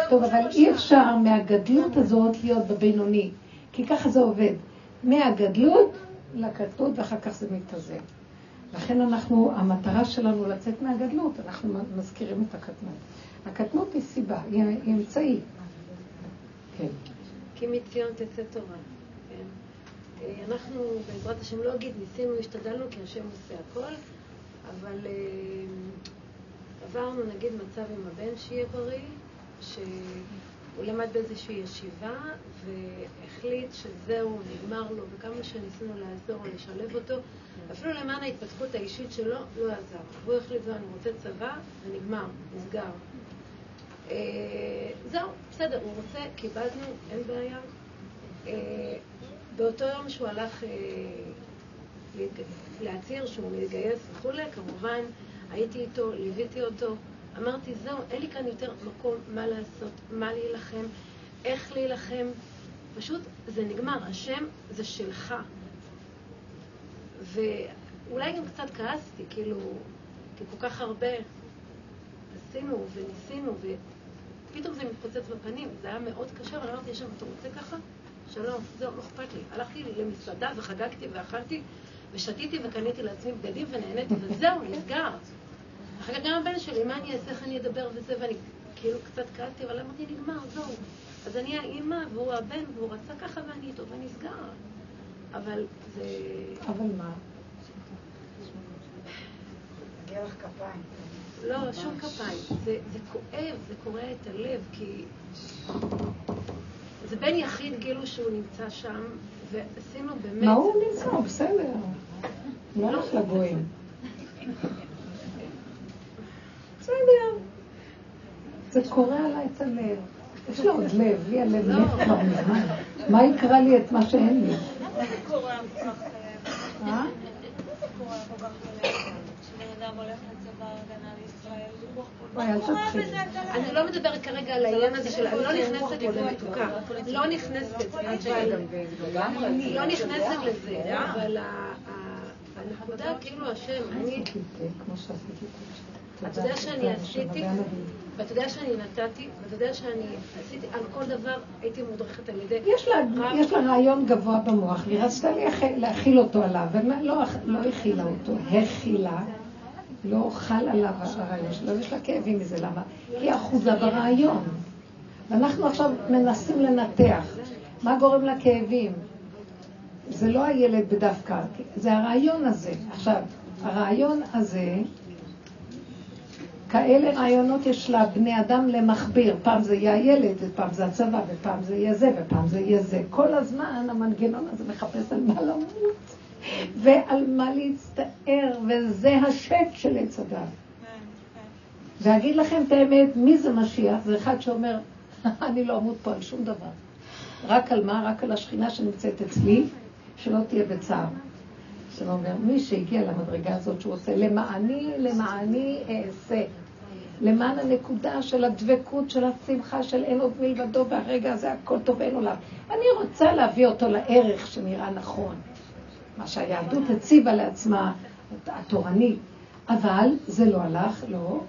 טוב, אבל אי אפשר מהגדלות הזאת להיות בבינוני, כי ככה זה עובד. מהגדלות לקטנות ואחר כך זה מתאזן. לכן אנחנו, המטרה שלנו לצאת מהגדלות, אנחנו מזכירים את הקטנות. הקטנות היא סיבה, היא, אמצעי. כן. כי מציון תצא תורה. כן. אה, אנחנו, בעזרת השם, לא אגיד, ניסינו, השתדלנו, כי השם עושה הכל, אבל אה, עברנו, נגיד, מצב עם הבן שיהיה בריא, שהוא למד באיזושהי ישיבה, והחליט שזהו, נגמר לו, וכמה שניסינו לעזור או לשלב אותו, אפילו למען ההתפתחות האישית שלו, לא עזר. הוא החליט, זהו, אני רוצה צבא, ונגמר, נסגר. אה, זהו, בסדר, הוא רוצה, כיבדנו, אין בעיה. אה, באותו יום שהוא הלך אה, להצהיר שהוא מתגייס וכולי, כמובן הייתי איתו, ליוויתי אותו. אמרתי, זהו, אין לי כאן יותר מקום מה לעשות, מה להילחם, איך להילחם. פשוט זה נגמר, השם זה שלך. ואולי גם קצת כעסתי, כאילו, כי כל כך הרבה עשינו וניסינו, ופתאום זה מתפוצץ בפנים. זה היה מאוד קשה, אבל אמרתי, שם, אתה רוצה ככה? שלום, זהו, לא אכפת לי. הלכתי למסעדה וחגגתי ואכלתי ושתיתי וקניתי לעצמי בגדים ונהניתי, וזהו, נסגר. אחר כך גם הבן שלי, מה אני אעשה, איך אני אדבר וזה, ואני כאילו קצת כעסתי, אבל אמרתי, נגמר, זהו. אז אני האימא והוא הבן, והוא רצה ככה ואני איתו, ונסגר. אבל זה... אבל מה? מגיע לך כפיים. לא, שום כפיים. זה, זה כואב, זה קורע את הלב, כי זה בן יחיד כאילו שהוא נמצא שם, ועשינו באמת... מה הוא נמצא? בסדר. לא הולך לגויים. בסדר. זה קורע לה את הלב. יש לו עוד לב, לי הלב מת כבר מזמן. מה יקרא לי את מה שאין לי? אה? איך קורה כל כך... תתחילי. אני לא מדברת כרגע על העניין הזה של... אני לא נכנסת לזה מתוקה. לא נכנסת, אבל... אני לא נכנסת לזה, אבל הנקודה, כאילו השם, אני... אתה יודע שאני עשיתי, ואתה יודע שאני נתתי, ואתה יודע שאני עשיתי, על כל דבר הייתי מודרכת על ידי... יש לה, יש לה רעיון גבוה במוח, והיא רצתה להכיל- להכיל אותו עליו, ולא לא הכילה אותו, הכילה, לא חל עליו הרעיון שלו, יש לה כאבים מזה, למה? היא אחוזה ברעיון. ואנחנו עכשיו מנסים לנתח מה גורם לכאבים. זה לא הילד בדווקא, זה הרעיון הזה. עכשיו, הרעיון הזה, כאלה רעיונות יש לבני אדם למכביר. פעם זה יהיה הילד, ופעם זה הצבא, ופעם זה יהיה זה, ופעם זה יהיה זה. כל הזמן המנגנון הזה מחפש על מה למות, ועל מה להצטער, וזה השט של עץ הדת. ואגיד לכם את האמת, מי זה משיח? זה אחד שאומר, אני לא אמות פה על שום דבר. רק על מה? רק על השכינה שנמצאת אצלי, שלא תהיה בצער. שלא אומר, מי שהגיע למדרגה הזאת שהוא עושה, למעני, למעני אעשה. למען הנקודה של הדבקות, של השמחה, של אין עוד מלבדו, והרגע הזה הכל טוב, אין עולם. אני רוצה להביא אותו לערך שנראה נכון. מה שהיהדות הציבה לעצמה, התורנית. אבל זה לא הלך, לא,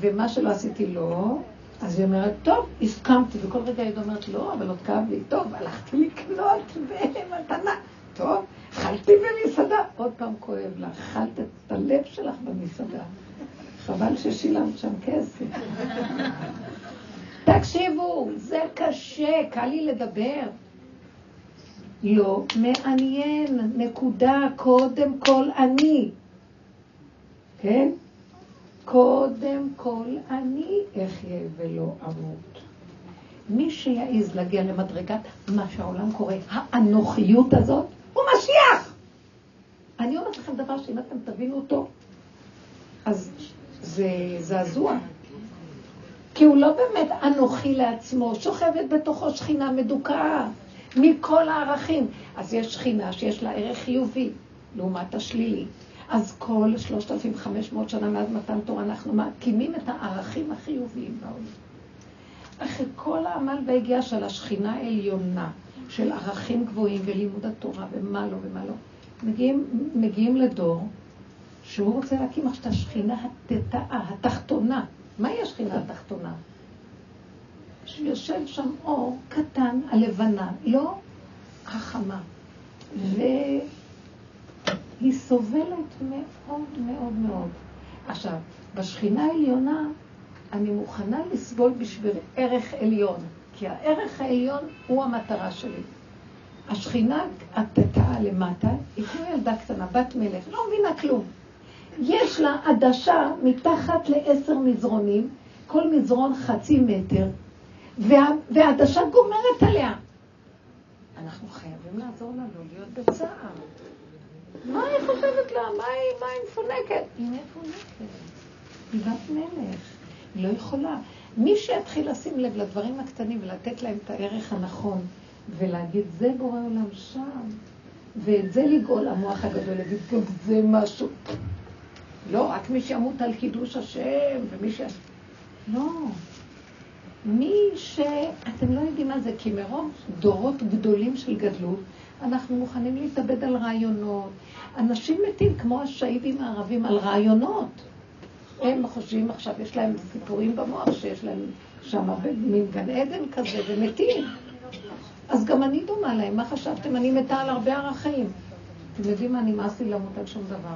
ומה שלא עשיתי לא, אז היא אומרת, טוב, הסכמתי, וכל רגע היא אומרת, לא, אבל עוד כאב לי, טוב, הלכתי לקנות במתנה, טוב, אכלתי במסעדה, עוד פעם כואב לך, אכלת את הלב שלך במסעדה. חבל ששילמת שם כסף. תקשיבו, זה קשה, קל לי לדבר. לא מעניין, נקודה, קודם כל אני. כן? קודם כל אני אחיה ולא אמות. מי שיעז להגיע למדרגת מה שהעולם קורא, האנוכיות הזאת, הוא משיח! אני אומרת לכם דבר שאם אתם תבינו אותו, אז זה זעזוע. כי הוא לא באמת אנוכי לעצמו, שוכבת בתוכו שכינה מדוכאה מכל הערכים. אז יש שכינה שיש לה ערך חיובי לעומת השלילי. אז כל 3,500 שנה מאז מתן תורה אנחנו מקימים את הערכים החיוביים בעולם. אחרי כל העמל והגיעה של השכינה העליונה, של ערכים גבוהים ולימוד התורה ומה לא ומה לא, מגיעים, מגיעים לדור שהוא רוצה להקים עכשיו את השכינה התתאה, התחתונה. מהי השכינה התחתונה? שיושב שם אור קטן, הלבנה, לא החמה. והיא סובלת מאוד מאוד מאוד. עכשיו, בשכינה העליונה אני מוכנה לסבול בשביל ערך עליון, כי הערך העליון הוא המטרה שלי. השכינה התתאה למטה היא כמו ילדה קטנה, בת מלך, לא מבינה כלום. יש לה עדשה מתחת לעשר מזרונים, כל מזרון חצי מטר, וה, והעדשה גומרת עליה. אנחנו חייבים לעזור לה לא להיות בצער. מה היא חושבת לה? מה היא, מה היא מפונקת? היא מפונקת. היא בת מלך. היא לא יכולה. מי שיתחיל לשים לב לדברים הקטנים ולתת להם את הערך הנכון, ולהגיד, זה בורא עולם שם, ואת זה לגאול המוח הגדול, להגיד, גם זה משהו. לא, רק מי שימות על קידוש השם, ומי ש... לא. מי ש... אתם לא יודעים מה זה, כי מרוב דורות גדולים של גדלות, אנחנו מוכנים להתאבד על רעיונות. אנשים מתים כמו השהידים הערבים על רעיונות. הם חושבים עכשיו, יש להם סיפורים במוח שיש להם שם מין גן עדן כזה, ומתים. אז גם אני דומה להם, מה חשבתם? אני מתה על הרבה ערכים. אתם יודעים מה, נמאס לי למות על שום דבר.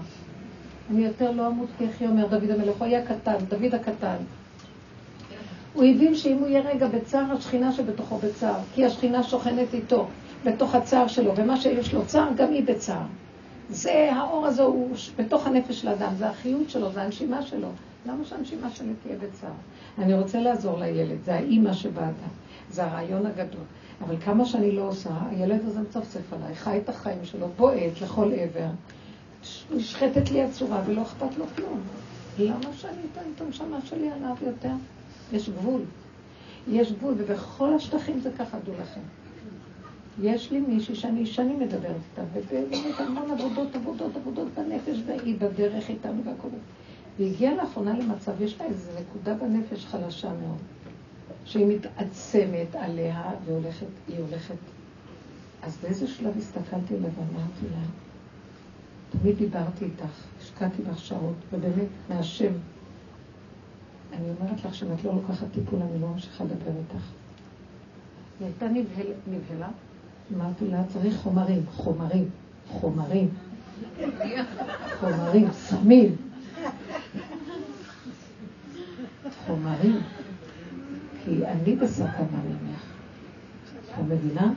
אני יותר לא אמות כי איך אומר דוד המלך, הוא היה קטן, דוד הקטן. הוא הבין שאם הוא יהיה רגע בצער, השכינה שבתוכו בצער, כי השכינה שוכנת איתו, בתוך הצער שלו, ומה שיש לו צער, גם היא בצער. זה, האור הזה הוא בתוך הנפש של האדם, זה החיות שלו, זה הנשימה שלו. למה שהנשימה שלי תהיה בצער? אני רוצה לעזור לילד, זה האימא שבאדם, זה הרעיון הגדול. אבל כמה שאני לא עושה, הילד הזה מצפצף עליי, חי את החיים שלו, בועט לכל עבר, נשחטת לי הצורה ולא אכפת לו כלום. למה שאני אתן את הנשמה שלי עליו יותר? יש גבול. יש גבול, ובכל השטחים זה ככה, דעו לכם. יש לי מישהי שאני שנים מדברת איתה, ובאמת המון עבודות, עבודות, עבודות בנפש, והיא בדרך איתנו והכל. והגיעה לאחרונה למצב, יש לה איזו נקודה בנפש חלשה מאוד, שהיא מתעצמת עליה והולכת, היא הולכת. אז באיזה שלב הסתכלתי עליה ואמרתי לה, תמיד דיברתי איתך, השקעתי בך שעות, ובאמת, מהשם. אני אומרת לך שאם את לא לוקחת טיפול, אני לא ממשיכה לדבר איתך. היא הייתה נבהל, נבהלה, אמרתי לה, צריך חומרים, חומרים, חומרים, חומרים, סמים. חומרים, כי אני בסכנה ממך. המדינה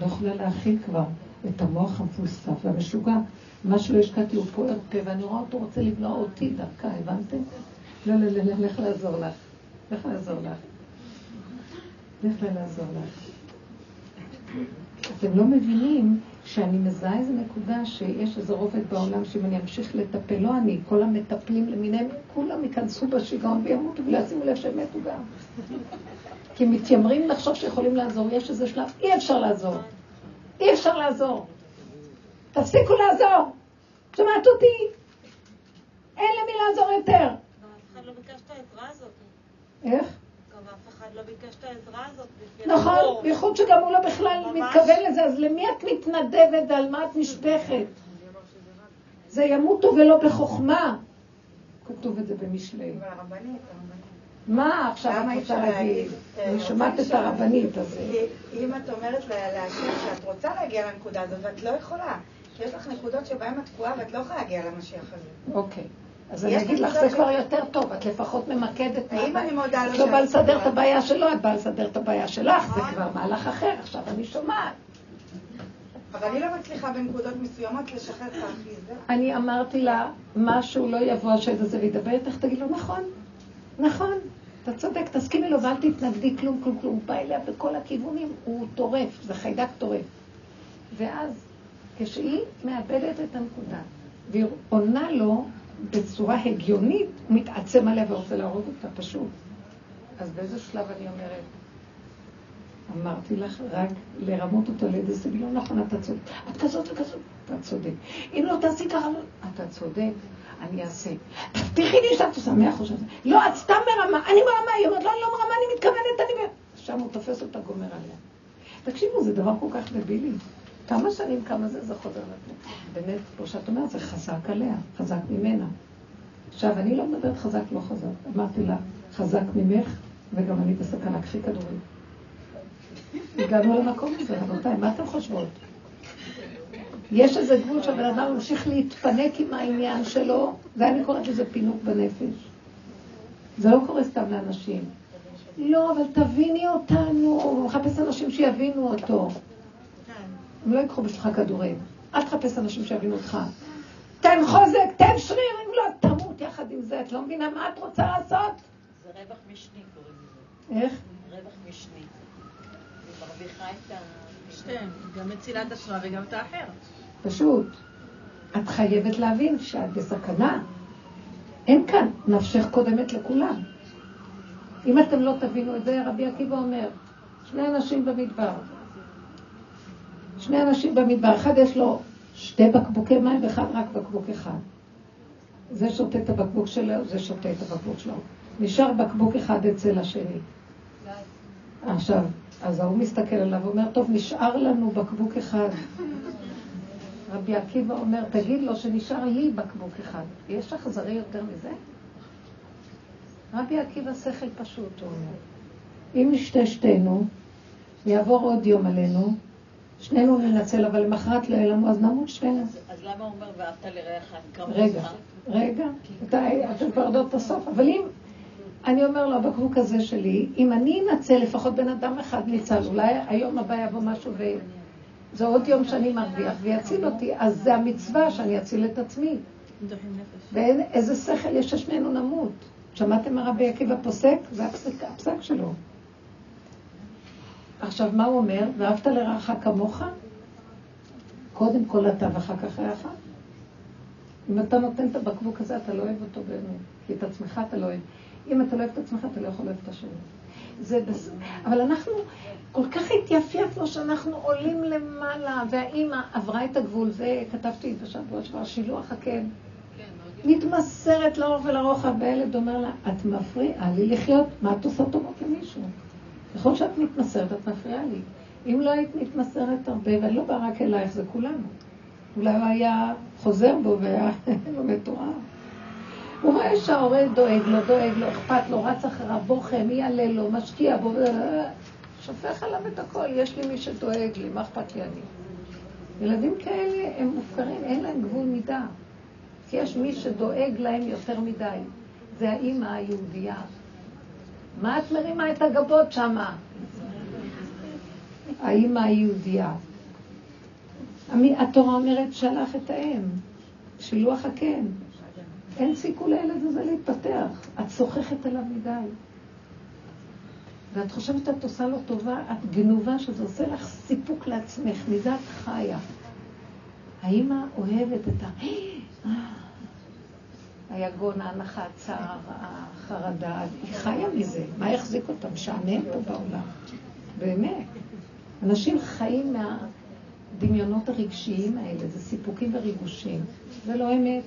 לא יכולה להכיל כבר את המוח המפוספס והמשוגע. מה שלא השקעתי הוא פוער פה, ואני רואה אותו רוצה לבלוע אותי דרכה, הבנתם? לא, לא, לא, לך לעזור לך. לך לעזור לך. לך לעזור לך. אתם לא מבינים שאני מזהה איזו נקודה שיש איזה רובד בעולם שאם אני אמשיך לטפל, לא אני, כל המטפלים למיניהם, כולם ייכנסו בשיגעון וימותו ולא ישימו לב שהם מתו גם. כי מתיימרים לחשוב שיכולים לעזור, יש איזה שלב, אי אפשר לעזור. אי אפשר לעזור. תפסיקו לעזור. שמעת אותי? אין למי לעזור יותר. גם אף אחד לא ביקש את העזרה הזאת. איך? גם אף אחד לא ביקש את העזרה הזאת. נכון, בייחוד שגם הוא לא בכלל מתכוון לזה, אז למי את מתנדבת ועל מה את נשפכת? זה ימותו ולא בחוכמה. כתוב את זה במשלי. מה עכשיו את רוצה להגיד? אני שומעת את הרבנית הזאת. אם את אומרת להשם שאת רוצה להגיע לנקודה הזאת ואת לא יכולה, כי יש לך נקודות שבהן את תקועה ואת לא יכולה להגיע למשיח הזה. אוקיי. אז אני אגיד לך, זה כבר יותר טוב, את לפחות ממקדת. האם אני מודה לו את לא באה לסדר את הבעיה שלו, את באה לסדר את הבעיה שלך, זה כבר מהלך אחר, עכשיו אני שומעת. אבל אני לא מצליחה בנקודות מסוימות לשחרר את האחיזה. אני אמרתי לה, משהו לא יבוא השד הזה וידבר איתך, תגיד לו, נכון, נכון, אתה צודק, תסכימי לו ואל תתנגדי כלום, כלום, כלום. הוא בא אליה בכל הכיוונים, הוא טורף, זה חיידק טורף. ואז, כשהיא מאבדת את הנקודה, והיא עונה לו בצורה הגיונית, הוא מתעצם עליה ורוצה להרוג אותה, פשוט. אז באיזה שלב אני אומרת, אמרתי לך רק לרמות אותו לידי סביב, לא נכון, אתה צודק. את כזאת וכזאת, אתה צודק. אם לא תעשי ככה, לא, אתה צודק, אני אעשה. תבטיחי לי שאת עושה מאה אחוז. לא, את סתם מרמה, אני מרמה, היא אומרת, לא, אני לא מרמה, אני מתכוונת, אני... שם הוא תופס אותה, גומר עליה. תקשיבו, זה דבר כל כך דבילי. כמה שנים, כמה זה, זה חוזר לפה. באמת, כמו שאת אומרת, זה חזק עליה, חזק ממנה. עכשיו, אני לא מדברת חזק, לא חזק. אמרתי לה, חזק ממך, וגם אני בסכנה, קחי כדורים. הגענו למקום הזה, רבותיי, מה אתם חושבות? יש איזה גבול שהבן אדם ממשיך להתפנק עם העניין שלו, ואני קוראת לזה פינוק בנפש. זה לא קורה סתם לאנשים. לא, אבל תביני אותנו, הוא מחפש אנשים שיבינו אותו. הם לא ייקחו בשבילך כדורים. אל תחפש אנשים שיבינו אותך. תן חוזק, תן שריר, אם לא, תמות יחד עם זה. את לא מבינה מה את רוצה לעשות? זה רווח משני קוראים לזה. איך? רווח משני. היא מרוויחה את ה... שתיהן, גם מצילה את עצמה וגם את האחר. פשוט. את חייבת להבין שאת בסכנה. אין כאן, נפשך קודמת לכולם. אם אתם לא תבינו את זה, רבי עקיבא אומר, שני אנשים במדבר. שני אנשים במדבר, אחד יש לו שתי בקבוקי מים ואחד רק בקבוק אחד. זה שותה את הבקבוק שלו, זה שותה את הבקבוק שלו. נשאר בקבוק אחד אצל השני. עכשיו, אז ההוא מסתכל עליו ואומר, טוב, נשאר לנו בקבוק אחד. רבי עקיבא אומר, תגיד לו שנשאר לי בקבוק אחד. יש אכזרי יותר מזה? רבי עקיבא שכל פשוט, הוא אומר. אם נשתה שתינו, ויעבור עוד יום עלינו, שנינו ננצל, אבל למחרת לא יהיה לנו, אז נמות שנינו. אז למה הוא אומר ואהבת לרעך כמה רגע, רגע, אתם כבר יודעות את הסוף, אבל אם, אני אומר לו, הבקבוק הזה שלי, אם אני אנצל לפחות בן אדם אחד ניצל, אולי היום הבא יבוא משהו ו... זה עוד יום שאני מרוויח ויציל אותי, אז זה המצווה שאני אציל את עצמי. ואיזה שכל יש ששנינו נמות. שמעתם מה רבי עקיבא פוסק? זה הפסק, הפסק שלו. עכשיו, מה הוא אומר? ואהבת לרעך כמוך? קודם כל אתה ואחר כך רעך. אם אתה נותן את הבקבוק הזה, אתה לא אוהב אותו באמת, כי את עצמך אתה לא אוהב. אם אתה לא אוהב את עצמך, אתה לא יכול לאהוב את השני. זה בס... אבל אנחנו כל כך התייפייפנו שאנחנו עולים למעלה, והאימא עברה את הגבול, זה כתבתי בשבוע שעבר, שילוח הקן. מתמסרת לאור ולרוחב, והילד אומר לה, את מפריעה לי לחיות, מה את עושה טובות למישהו? ככל שאת מתמסרת, את מפריעה לי. אם לא היית מתמסרת הרבה, ואני לא באה רק אלייך, זה כולנו. אולי הוא היה חוזר בו והיה לומד תורה. הוא רואה שההורה דואג לו, דואג לו, אכפת לו, רץ אחריו, מי יעלה לו, משקיע בו, שופך עליו את הכל, יש לי מי שדואג לי, מה אכפת לי אני? ילדים כאלה הם מופקרים, אין להם גבול מידה. כי יש מי שדואג להם יותר מדי. זה האימא היהודייה. מה את מרימה את הגבות שמה? האימא היהודייה. התורה אומרת שלח את האם, שילוח הקן. אין סיכוי לילד הזה להתפתח. את סוחכת עליו מדי. ואת חושבת שאת עושה לו טובה, את גנובה שזה עושה לך סיפוק לעצמך, מזה את חיה. האמא אוהבת את ה... היגון, ההנחה, הצער, החרדה, היא חיה מזה. מה יחזיק אותה? משעמם פה בעולם. באמת. אנשים חיים מהדמיונות הרגשיים האלה, זה סיפוקים וריגושים. זה לא אמת.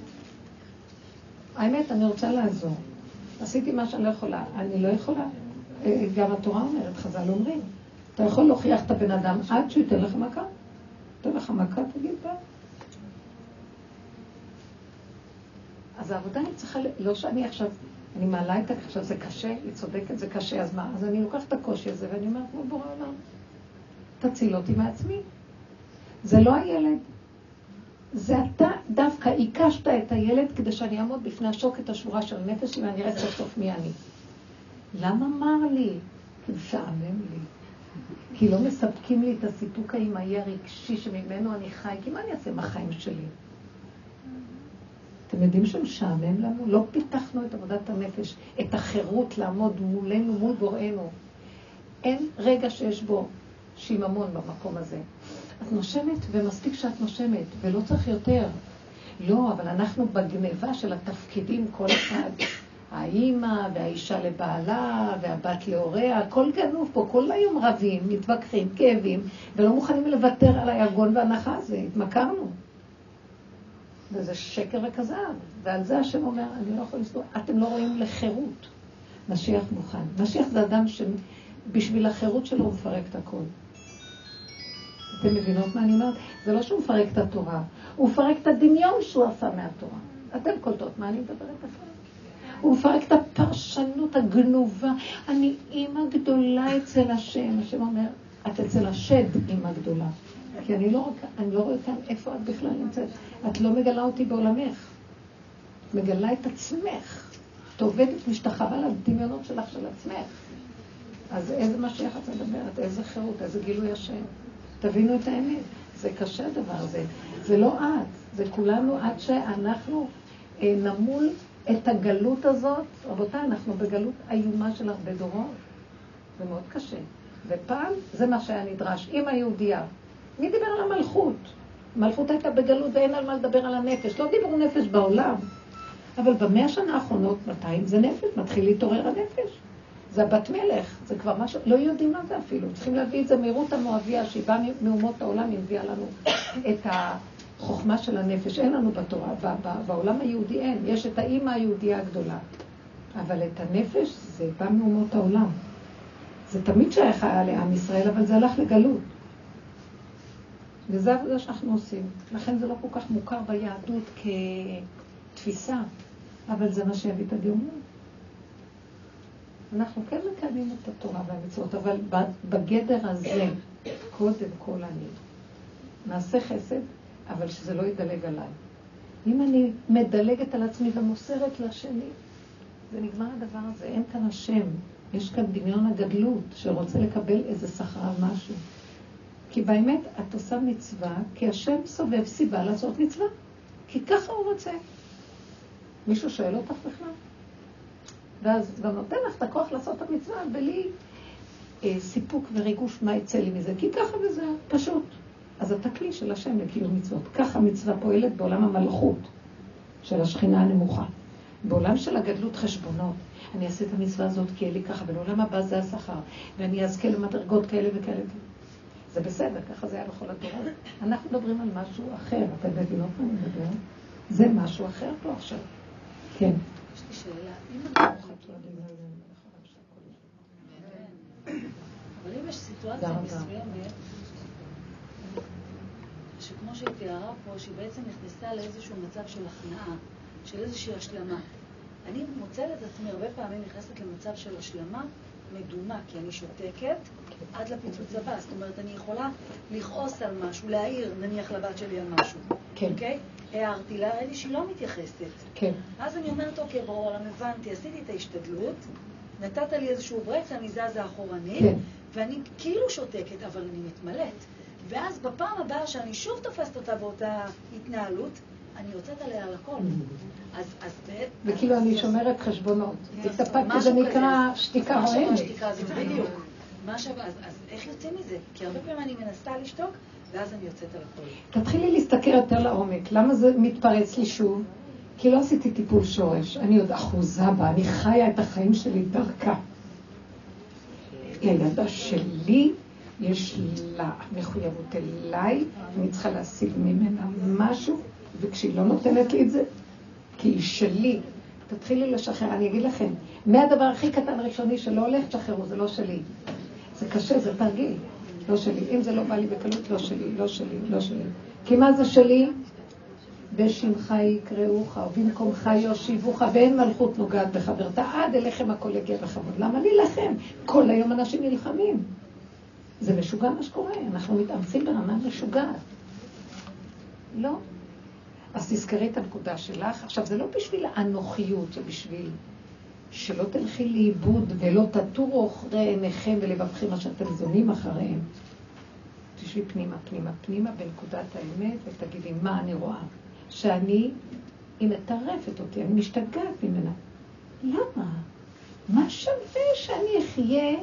האמת, אני רוצה לעזור. עשיתי מה שאני לא יכולה. אני לא יכולה. אה, גם התורה אומרת, חז"ל אומרים, אתה יכול להוכיח את הבן אדם עד שהוא ייתן לך מכה. ייתן לך מכה, תגיד בה. אז העבודה אני צריכה, לא שאני עכשיו, אני מעלה את עכשיו זה קשה, היא צודקת, זה קשה, אז מה? אז אני לוקחת את הקושי הזה ואני אומרת, כמו בורא עולם, תציל אותי מעצמי. זה לא הילד, זה אתה דווקא עיקשת את הילד כדי שאני אעמוד בפני השוקת השבורה של הנפש שלי ואני אראה סוף סוף מי אני. למה מר לי? כי משעמם לי. כי לא מספקים לי את הסיפוק האימהי הרגשי שממנו אני חי, כי מה אני אעשה מהחיים שלי? אתם יודעים שמשעמם לנו? לא פיתחנו את עבודת הנפש, את החירות לעמוד מולנו, מול בוראנו. אין רגע שיש בו שיממון במקום הזה. את נושמת, ומספיק שאת נושמת, ולא צריך יותר. לא, אבל אנחנו בגניבה של התפקידים, כל אחד, האימא והאישה לבעלה והבת להוריה, הכל גנוב פה, כל היום רבים, מתווכחים, כאבים, ולא מוכנים לוותר על היגון והנחה הזה, התמכרנו. וזה שקר וכזב, ועל זה השם אומר, אני לא יכול לסבור, אתם לא רואים לחירות. משיח מוכן. משיח זה אדם שבשביל החירות שלו הוא מפרק את הכל. אתם מבינות מה אני אומרת? זה לא שהוא מפרק את התורה, הוא מפרק את הדמיון שהוא עשה מהתורה. אתם קולטות מה אני מדברת עכשיו? הוא מפרק את הפרשנות הגנובה. אני אימא גדולה אצל השם. השם אומר, את אצל השד אימא גדולה. כי אני לא, אני לא רואה כאן איפה את בכלל נמצאת. את לא מגלה אותי בעולמך. מגלה את עצמך. את עובדת, משתחווה לדמיונות שלך של עצמך. אז איזה משיח את מדברת? איזה חירות? איזה גילוי השם? תבינו את האמת. זה קשה הדבר הזה. זה לא את, זה כולנו עד שאנחנו אה, נמול את הגלות הזאת. רבותיי, אנחנו בגלות איומה של הרבה דורות. זה מאוד קשה. ופעם זה מה שהיה נדרש. אימא יהודייה, מי דיבר על המלכות? המלכות הייתה בגלות ואין על מה לדבר על הנפש. לא דיברו נפש בעולם. אבל במאה השנה האחרונות, 200 זה נפש, מתחיל להתעורר הנפש. זה הבת מלך, זה כבר משהו, לא יודעים מה זה אפילו. צריכים להביא את זה מרות המואביה, שהיא באה מאומות העולם, היא הביאה לנו את חוכמה של הנפש, אין לנו בתורה, בעולם היהודי אין, יש את האימא היהודייה הגדולה. אבל את הנפש זה בא מאומות העולם. זה תמיד שייך היה לעם ישראל, אבל זה הלך לגלות. וזה העבודה שאנחנו עושים. לכן זה לא כל כך מוכר ביהדות כתפיסה, אבל זה מה שיביא את הגאונות. אנחנו כן מקיימים את התורה והמצוות, אבל בגדר הזה, קודם כל אני. נעשה חסד, אבל שזה לא ידלג עליי. אם אני מדלגת על עצמי ומוסרת לשני, זה נגמר הדבר הזה, אין כאן השם. יש כאן דמיון הגדלות שרוצה לקבל איזה שכר על משהו. כי באמת את עושה מצווה, כי השם סובב סיבה לעשות מצווה. כי ככה הוא רוצה. מישהו שואל אותך בכלל? ואז גם נותן לך את הכוח לעשות את המצווה בלי אה, סיפוק וריגוש מה יצא לי מזה, כי ככה וזהו, פשוט. אז אתה כלי של השם לקיום מצוות. ככה מצווה פועלת בעולם המלכות של השכינה הנמוכה. בעולם של הגדלות חשבונות, אני אעשה את המצווה הזאת כי יהיה לי ככה, ולעולם הבא זה השכר, ואני אזכה למדרגות כאלה וכאלה. זה בסדר, ככה זה היה בכל הדורות. אנחנו מדברים על משהו אחר, אתם מבינות מה אני מדבר? זה משהו אחר פה עכשיו. כן. יש לי שאלה, אם אבל אם יש סיטואציה מסוימת, שכמו שהיא תיארה פה, שהיא בעצם נכנסה לאיזשהו מצב של הכנעה, של איזושהי השלמה. אני מוצאת את עצמי הרבה פעמים נכנסת למצב של השלמה מדומה, כי אני שותקת עד לפיצוץ הבא. זאת אומרת, אני יכולה לכעוס על משהו, להעיר, נניח לבת שלי על משהו. כן. אוקיי? הערתי לה, ראיתי שהיא לא מתייחסת. כן. אז אני אומרת, אוקיי, ברור, אני הבנתי, עשיתי את ההשתדלות, נתת לי איזשהו ברקס, אני זזה אחורנית, כן. ואני כאילו שותקת, אבל אני מתמלאת. ואז בפעם הבאה שאני שוב תופסת אותה באותה התנהלות, אני יוצאת עליה על הכל. אז, אז באמת... וכאילו אני שומרת חשבונות. התאפקתי, זה נקרא שתיקה רועמת. בדיוק. אז איך יוצאים מזה? כי הרבה פעמים אני מנסה לשתוק, ואז אני יוצאת על הכל. תתחילי להסתכל יותר לעומק. למה זה מתפרץ לי שוב? כי לא עשיתי טיפול שורש. אני עוד אחוזה בה, אני חיה את החיים שלי דרכה. הילדה שלי, יש לה מחויבות אליי, אני צריכה להשיג ממנה משהו, וכשהיא לא נותנת לי את זה, כי היא שלי, תתחילי לשחרר. אני אגיד לכם, מהדבר הכי קטן ראשוני שלא הולך, תשחררו, זה לא שלי. זה קשה, זה תרגיל, לא שלי. אם זה לא בא לי בקלות, לא שלי, לא שלי, לא שלי. כי מה זה שלי? בשמך יקראוך, ובמקומך יושיבוך, ואין מלכות נוגעת בחברתה, עד אליכם הכל יגיע בכבוד. למה להילחם? כל היום אנשים נלחמים. זה משוגע מה שקורה, אנחנו מתאמצים ברמה משוגעת. לא. אז תזכרי את הנקודה שלך. עכשיו, זה לא בשביל האנוכיות, זה בשביל שלא תלכי לאיבוד ולא תטורו אחרי עיניכם ולבבכם מה שאתם זונים אחריהם. תשבי פנימה, פנימה, פנימה בנקודת האמת ותגידי מה אני רואה. שאני, היא מטרפת אותי, אני משתגעת ממנה. למה? מה שווה שאני אחיה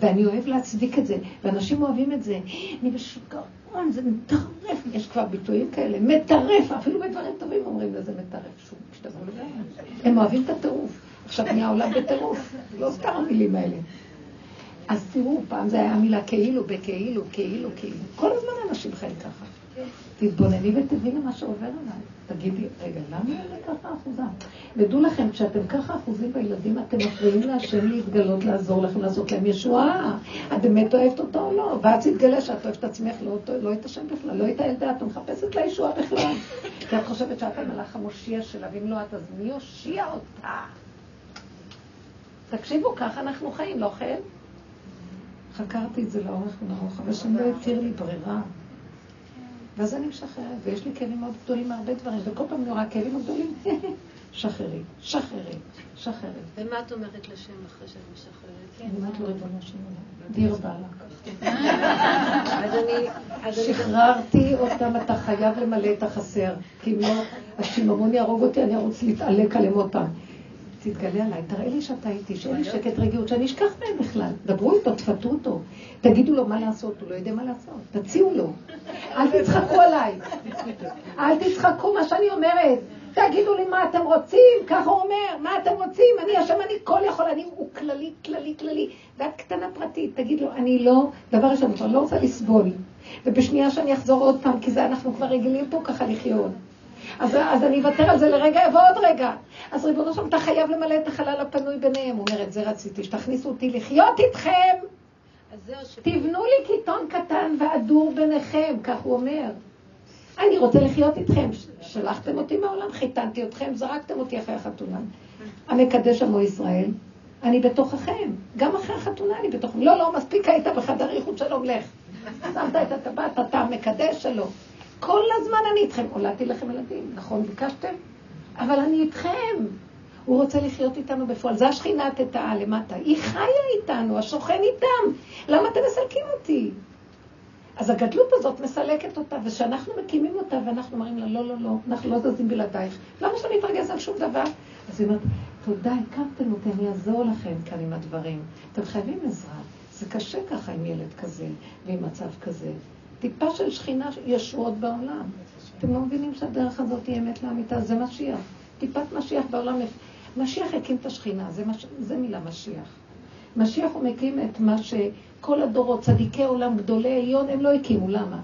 ואני אוהב להצדיק את זה, ואנשים אוהבים את זה. אני משוגעון, זה מטרף. יש כבר ביטויים כאלה, מטרף, אפילו בדברים טובים אומרים לזה מטרף, שוב, השתגעו לגמרי. הם אוהבים את הטירוף. עכשיו נהיה עולם בטירוף, לא סתם המילים האלה. אז תראו, פעם זה היה מילה כאילו, בכאילו, כאילו, כאילו. כל הזמן אנשים חיים ככה. תתבונני ותביני מה שעובר עליי. תגידי, רגע, למה אני ככה אחוזה? ודעו לכם, כשאתם ככה אחוזים בילדים, אתם מפריעים להשם להתגלות, לעזור לכם, לעשות להם ישועה. את באמת אוהבת אותו או לא? ואז תתגלה שאת אוהבת עצמך, לא, לא את השם בכלל, לא את הילדה, את מחפשת לה ישועה בכלל. כי את חושבת שאת המלאך המושיע שלה, ואם לא את, אז מי יושיע אותה? תקשיבו, ככה אנחנו חיים, לא כן? חקרתי את זה לאורך ולרוחב, השם לא התיר לי ברירה. ואז אני משחררת, ויש לי כאבים מאוד גדולים מהרבה דברים, וכל פעם רואה כאבים הגדולים, שחררי, שחררי, שחררי. ומה את אומרת לשם אחרי שאת משחררת? אני אומרת לו, ריבונו של עולם, דיר בעלך. שחררתי אותם, אתה חייב למלא את החסר, כי אם לא, השיממון יהרוג אותי, אני ארוץ להתעלק עליהם עוד פעם. תתגלה עליי, תראה לי שאתה איתי, שאין לי שקט רגיעות, שאני אשכח מהם בכלל. דברו איתו, תפתו אותו, תגידו לו מה לעשות, הוא לא יודע מה לעשות, תציעו לו. אל תצחקו עליי, אל תצחקו מה שאני אומרת. תגידו לי מה אתם רוצים, ככה הוא אומר, מה אתם רוצים, אני השם, אני כל יכול, אני הוא כללי, כללי, כללי. ואת קטנה פרטית, תגיד לו, אני לא, דבר ראשון, אני לא רוצה לסבול. ובשנייה שאני אחזור עוד פעם, כי זה אנחנו כבר רגילים פה ככה לחיות. אז, אז אני אוותר על זה לרגע, יבוא עוד רגע. אז ריבונו שלום, אתה חייב למלא את החלל הפנוי ביניהם. הוא אומר, את זה רציתי, שתכניסו אותי לחיות איתכם. תבנו לי קיטון קטן והדור ביניכם, כך הוא אומר. אני רוצה לחיות איתכם. שלחתם אותי מהעולם, חיתנתי אתכם, זרקתם אותי אחרי החתונה. המקדש עמו ישראל, אני בתוככם. גם אחרי החתונה אני בתוככם. לא, לא, מספיק היית בחדר איחוד שלום, לך. שמת את הטבעת, אתה המקדש שלו. כל הזמן אני איתכם. הולדתי לכם ילדים, נכון? ביקשתם? אבל אני איתכם. הוא רוצה לחיות איתנו בפועל. זה השכינה התתאה למטה. היא חיה איתנו, השוכן איתם. למה אתם מסלקים אותי? אז הגדלות הזאת מסלקת אותה, וכשאנחנו מקימים אותה ואנחנו אומרים לה, לא, לא, לא, אנחנו לא זזים בלעדייך. למה שאני אתרגז על שום דבר? אז היא אומרת, תודה, הקמתם אותי, אני אעזור לכם כאן עם הדברים. אתם חייבים עזרה. זה קשה ככה עם ילד כזה ועם מצב כזה. טיפה של שכינה ישועות בעולם. אתם לא מבינים שהדרך הזאת היא אמת לאמיתה, זה משיח. טיפת משיח בעולם. משיח הקים את השכינה, זה, מש... זה מילה משיח. משיח הוא מקים את מה שכל הדורות, צדיקי עולם, גדולי עליון, הם לא הקימו. למה?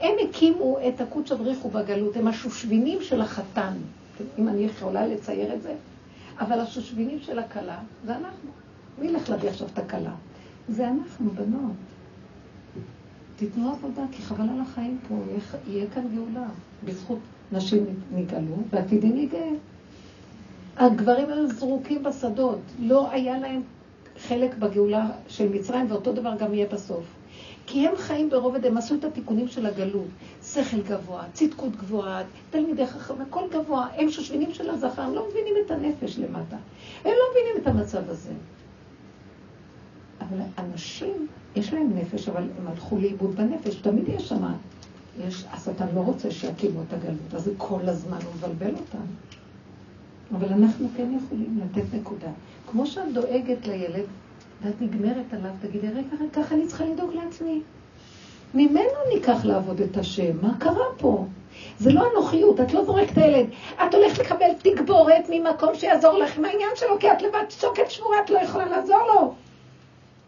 הם הקימו את הקודש הבריחו בגלות, הם השושבינים של החתן. אם אני יכולה לצייר את זה. אבל השושבינים של הכלה זה אנחנו. מי ילך להביא עכשיו את הכלה? זה אנחנו, בנות. תיתנו עבודה, כי חבל על החיים פה, יהיה כאן גאולה. בזכות נשים נגאלו, ועתידים להיגאל. הגברים היו זרוקים בשדות, לא היה להם חלק בגאולה של מצרים, ואותו דבר גם יהיה בסוף. כי הם חיים ברובד, הם עשו את התיקונים של הגלות. שכל גבוה, צדקות גבוהה, תלמידי חכם, הכל גבוה. הם שושבינים של הזכר, הם לא מבינים את הנפש למטה. הם לא מבינים את המצב הזה. אבל אנשים, יש להם נפש, אבל הם הלכו לאיבוד בנפש. תמיד יש שם, יש, השטן לא רוצה שיקימו את הגלות, אז כל הזמן הוא מבלבל אותם. אבל אנחנו כן יכולים לתת נקודה. כמו שאת דואגת לילד, ואת נגמרת עליו, תגידי, רגע, רגע, ככה אני צריכה לדאוג לעצמי. ממנו ניקח לעבוד את השם, מה קרה פה? זה לא אנוכיות, את לא זורקת את הילד. את הולכת לקבל תגבורת ממקום שיעזור לך עם העניין שלו, כי את לבד שוקת שבורה, את לא יכולה לעזור לו.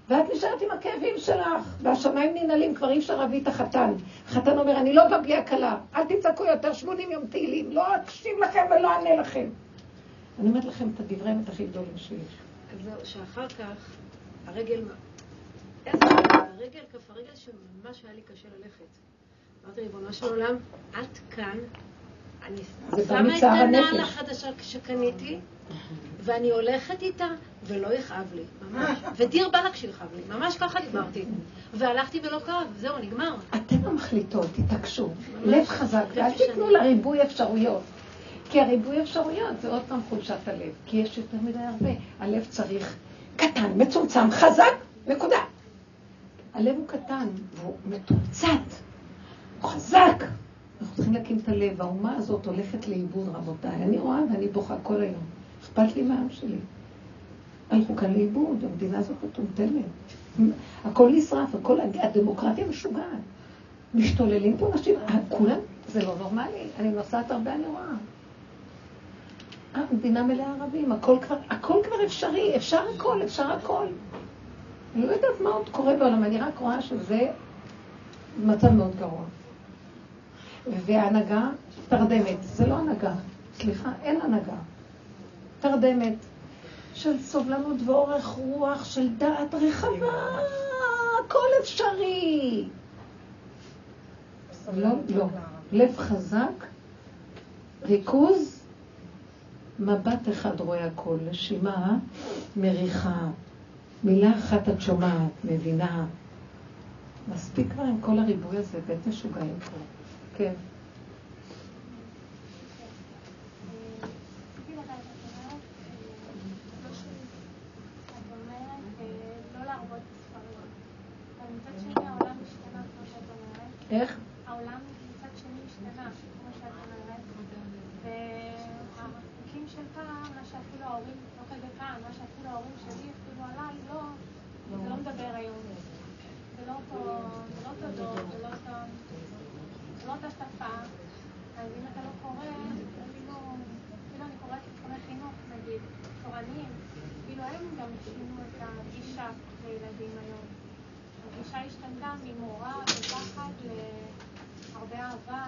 ואת נשארת עם הכאבים שלך, והשמיים ננעלים, כבר אי אפשר להביא את החתן. החתן אומר, אני לא בא בלי הקלה, אל תצעקו יותר 80 יום תהילים, לא אקשיב לכם ולא אענה לכם. אני אומרת לכם את הדברי האמת הכי גדולים שיש. אז זהו, שאחר כך, הרגל, איזה הרגל, כף הרגל שממש היה לי קשה ללכת. אמרתי, ריבונו של עולם, את כאן, אני שמה את הנעל החדשה שקניתי, ואני הולכת איתה, ולא יכאב לי, ממש. ודיר באלק שיכאב לי, ממש ככה דיברתי. והלכתי ולא כאב, זהו, נגמר. אתן המחליטות, תתעקשו. לב חזק, ואל תיתנו לריבוי אפשרויות. כי הריבוי אפשרויות זה עוד פעם חולשת הלב, כי יש יותר מדי הרבה. הלב צריך קטן, מצומצם, חזק, נקודה. הלב הוא קטן, והוא מתומצת, הוא חזק. אנחנו צריכים להקים את הלב. האומה הזאת הולכת לאיבוד, רבותיי. אני רואה ואני בוכה כל היום. אכפת לי מהעם שלי. הלכו כאן לאיבוד, המדינה הזאת מטומטמת. הכל נשרף, הכל, הדמוקרטיה משוגעת. משתוללים פה נשים, כולם, זה לא נורמלי. אני נוסעת הרבה, אני רואה. המדינה מלאה ערבים, הכל כבר, הכל כבר אפשרי, אפשר הכל, אפשר הכל. אני לא יודעת מה עוד קורה בעולם, אני רק רואה שזה מצב מאוד גרוע. וההנהגה תרדמת, זה לא הנהגה, סליחה, אין הנהגה. תרדמת של סובלנות ואורך רוח, של דעת רחבה, הכל אפשרי. לא, לא. לב חזק, ריכוז, מבט אחד רואה הכל, נשימה מריחה, מילה אחת את שומעת, מבינה. מספיק כבר עם כל הריבוי הזה, בית משוגעים פה. כן. איך? העולם מצד שני השתנה, כמו שאת אומרת. והחוקים של פעם, מה שאפילו ההורים, לא כזה פעם, מה שאפילו ההורים שלי אפילו עליי, לא, זה לא מדבר היום. זה לא אותו דור, זה לא אותה שפה. אז אם אתה לא קורא, אני לא... קשה לילדים היום. הגישה השתנתה ממורה ופחד להרבה אהבה,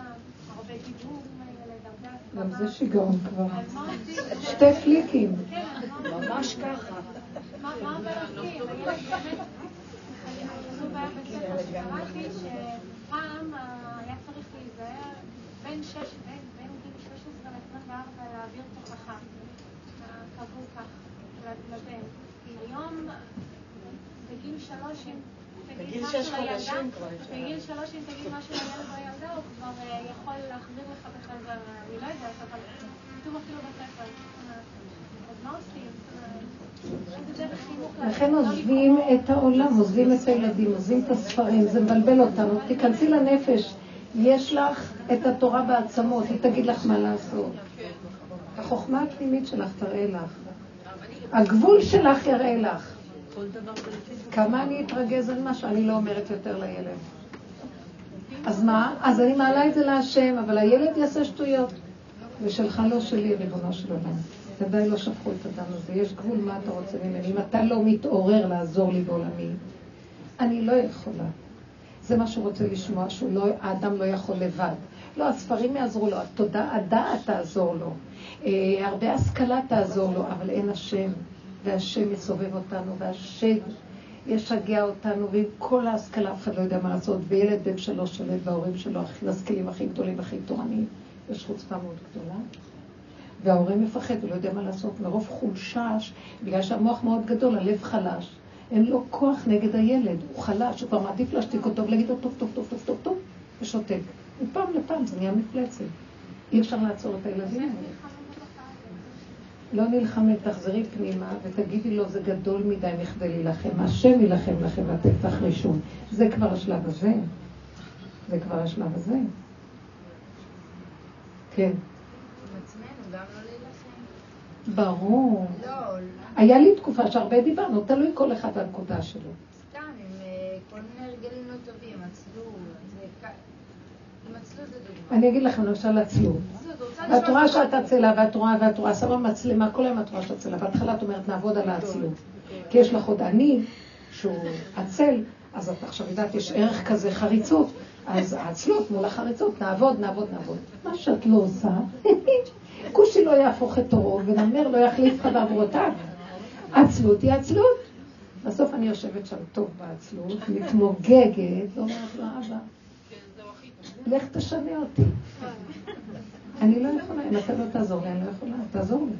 הרבה דיבור עם הילד, הרבה גם הסכמה. זה שיגעון כבר. אז מה עושים? שתי פליקים. כן, אז מה עושים? ממש ככה. מה מה אבל עושים? הילד באמת... זו בעיה בספר שקראתי, שפעם אה, היה צריך להיזהר בין שש- בין בין גיל 16 ל-24 להעביר תוכחה. אה, קבעו כך לבן. כי היום, בגיל שלוש, אם תגיד בגיל שש חודשים כבר אפשר. בגיל שלוש אם תגיד משהו לילד או ילדה, הוא כבר אה, יכול להחזיר לך בחזרה. אני לא יודעת, אבל כתוב אפילו בספר. אה, אז מה עושים? אה, לכן לא עוזבים? את העולם, עוזבים את הילדים, עוזבים את הספרים, זה מבלבל אותנו. תיכנסי לנפש, יש לך את התורה בעצמות, היא תגיד לך מה לעשות. החוכמה הפנימית שלך תראה לך. הגבול שלך יראה לך. כמה אני אתרגז על משהו, אני לא אומרת יותר לילד. אז מה? אז אני מעלה את זה להשם, אבל הילד יעשה שטויות. ושלך לא שלי, ריבונו של עולם. ודאי לא שפכו את הדם הזה. יש גבול מה אתה רוצה ממני. אם אתה לא מתעורר לעזור לי בעולמי, אני לא יכולה. זה מה שהוא רוצה לשמוע, שהוא לא, לא יכול לבד. לא, הספרים יעזרו לו, התודעה, הדעת תעזור לו, אה, הרבה השכלה תעזור לו, אבל אין השם, והשם יסובב אותנו, והשם ישגע אותנו, ועם כל ההשכלה אף אחד לא יודע מה לעשות, וילד בן שלוש שולט וההורים שלו הכי משכילים, הכי גדולים, הכי תורניים, יש חוצפה מאוד גדולה. וההורה מפחד ולא יודע מה לעשות, מרוב חולשה, בגלל שהמוח מאוד גדול, הלב חלש. אין לו כוח נגד הילד, הוא חלש, הוא כבר מעדיף להשתיק אותו ולהגיד לו טוב, טוב, טוב, טוב, טוב, טוב, ושותק. מפעם לפעם זה נהיה מפלצת. אי אפשר לעצור את הילדים האלה. לא נלחמת, תחזרי פנימה ותגידי לו, זה גדול מדי מכדי להילחם. השם יילחם לכם ואתם תחרישו. זה כבר השלב הזה. זה כבר השלב הזה. כן. לא. ברור. לא, היה לי תקופה שהרבה דיברנו, תלוי כל אחד בנקודה שלו. סתם, עם אה, כל מיני הרגלים לא טובים, עצלות, זה עם עצלות זה דוגמה. אני אגיד לכם למשל עצלות. ואת רואה שאת עצלה, ואת רואה, ואת רואה, שמה מצלמה, כל היום את רואה שאת עצלה. בהתחלה את אומרת, נעבוד על העצלות. כי יש לך עוד אני, שהוא עצל, אז את עכשיו יודעת, יש ערך כזה חריצות. אז העצלות מול החריצות, נעבוד, נעבוד, נעבוד. מה שאת לא עושה, כושי לא יהפוך את עורו, ונמר לא יחליף לך בעברותיו. עצלות היא עצלות. בסוף אני יושבת שם טוב בעצלות, מתמוגגת, ואומרת לו, אבא, לך תשנה אותי. אני לא יכולה, אם אתה לא תעזור לי, אני לא יכולה, תעזור לי.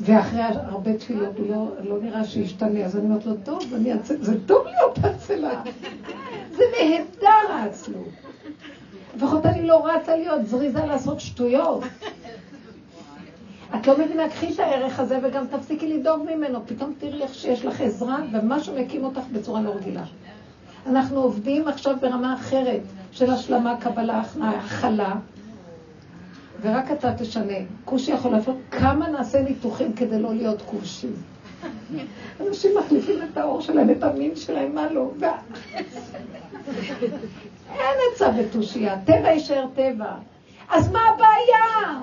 ואחרי הרבה תפילות הוא לא, לא נראה שישתנה, אז אני אומרת לו, טוב, אני אצל, זה טוב להיות עצלה. זה נהדר העצלות. לפחות אני לא רצה להיות זריזה לעשות שטויות. את לא מבינה, קחי את הערך הזה וגם תפסיקי לדאוג ממנו. פתאום תראי איך שיש לך עזרה ומשהו מקים אותך בצורה לא רגילה. אנחנו עובדים עכשיו ברמה אחרת של השלמה, קבלה, הכלה, ורק אתה תשנה. כושי יכול לעשות כמה נעשה ניתוחים כדי לא להיות כושי. אנשים מחליפים את האור שלהם, את המין שלהם, מה לא? אין עצה בתושייה, טבע יישאר טבע. אז מה הבעיה?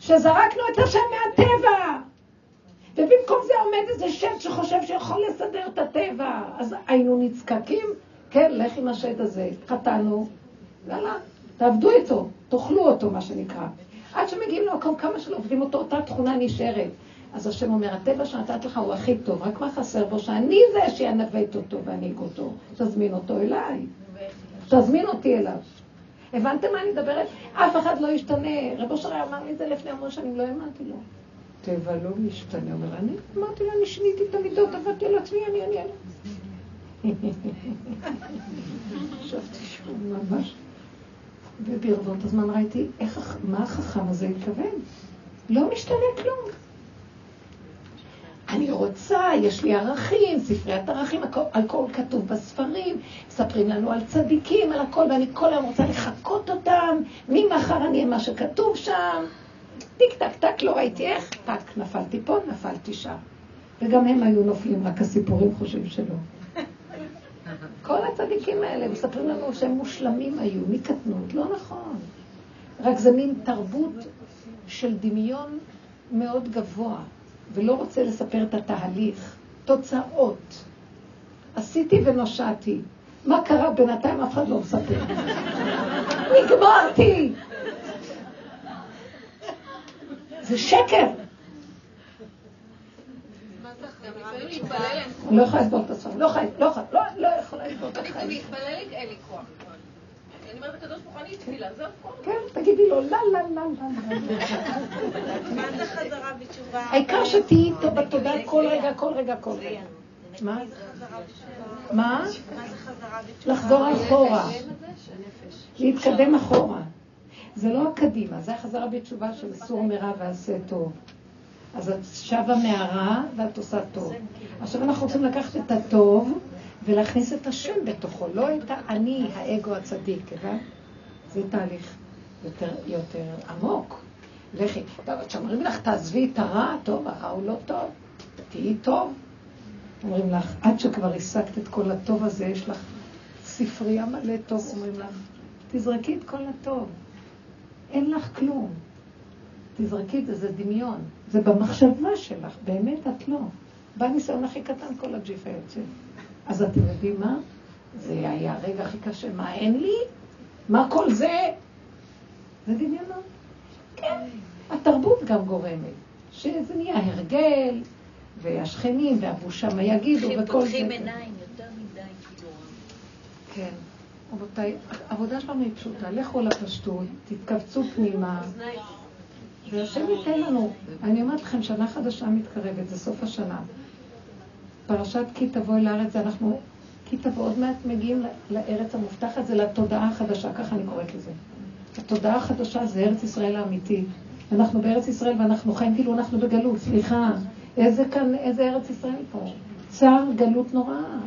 שזרקנו את השם מהטבע. ובמקום זה עומד איזה שד שחושב שיכול לסדר את הטבע. אז היינו נזקקים, כן, לך עם השד הזה. חטאנו, יאללה, תעבדו איתו, תאכלו אותו, מה שנקרא. עד שמגיעים למקום, כמה שלא עובדים אותו, אותה תכונה נשארת. אז השם אומר, הטבע שנתת לך הוא הכי טוב, רק מה חסר בו? שאני זה שינווט אותו ואנהיג אותו. תזמין אותו אליי. תזמין אותי אליו. הבנתם מה אני מדברת? אף אחד לא ישתנה. רב אושר אמר לי את זה לפני המון שנים, לא האמנתי לו. טבע לא משתנה. אומר, אני אמרתי לו, אני שיניתי את המידות, עבדתי על עצמי, אני, אני, אני. חשבתי שהוא ממש... וברבות הזמן ראיתי איך, מה החכם הזה התכוון. לא משתנה כלום. אני רוצה, יש לי ערכים, ספריית ערכים, הכל, הכל כתוב בספרים, מספרים לנו על צדיקים, על הכל, ואני כל היום רוצה לחקות אותם, ממחר אני אהיה מה שכתוב שם. טיק טק טק, לא ראיתי איך, טק, נפלתי פה, נפלתי שם. וגם הם היו נופלים, רק הסיפורים חושבים שלא. כל הצדיקים האלה מספרים לנו שהם מושלמים היו, מקטנות, לא נכון. רק זה מין תרבות של דמיון מאוד גבוה, ולא רוצה לספר את התהליך. תוצאות. עשיתי ונושעתי. מה קרה בינתיים אף אחד לא מספר. נגמרתי. זה שקר. לא יכולה לסבול את הסוף, לא יכולה, לא יכולה, לא יכולה לסבול את החיים. אני מתפללת, אין לי כוח. אני אומרת לקדוש ברוך אני תפילה, זה הכול. כן, תגידי לו, לה, לה, לה, לה. מה זה חזרה בתשובה? העיקר שתהיי איתו בתודעה כל רגע, כל רגע, כל רגע. מה? מה? לחזור אחורה. להתקדם אחורה. זה לא הקדימה, זה החזרה בתשובה של סור מרע ועשה טוב. אז את שבה מהרע ואת עושה טוב. עכשיו אנחנו רוצים לקחת את הטוב ולהכניס את השם בתוכו, לא את האני, האגו הצדיק, הבנת? זה תהליך יותר, יותר עמוק. לכי, טוב, כשאומרים לך, תעזבי את הרע, טוב, הרע הוא לא טוב, תהיי טוב. אומרים לך, עד שכבר השגת את כל הטוב הזה, יש לך ספרייה מלא טוב, אומרים לך, תזרקי את כל הטוב. אין לך כלום. תזרקי את זה, זה דמיון. זה במחשבה שלך, באמת את לא. בניסיון הכי קטן כל הג'יפה יוצא. אז אתם יודעים מה? זה היה הרגע הכי קשה. מה, אין לי? מה כל זה? זה דמיונות. כן. התרבות גם גורמת, שזה נהיה הרגל, והשכנים והבושה מה יגידו וכל זה. פותחים עיניים יותר מדי כאילו. כן. רבותיי, העבודה שלנו היא פשוטה. לכו לפשטות, תתכווצו פנימה. והשם ייתן לנו. אני אומרת לכם, שנה חדשה מתקרבת, זה סוף השנה. פרשת כי תבואי לארץ, אנחנו, כי תבוא, עוד מעט מגיעים לארץ המובטחת, זה לתודעה החדשה, ככה אני קוראת לזה. התודעה החדשה זה ארץ ישראל האמיתית. אנחנו בארץ ישראל ואנחנו חיים כאילו אנחנו בגלות, סליחה. איזה כאן, איזה ארץ ישראל פה? צער גלות נוראה.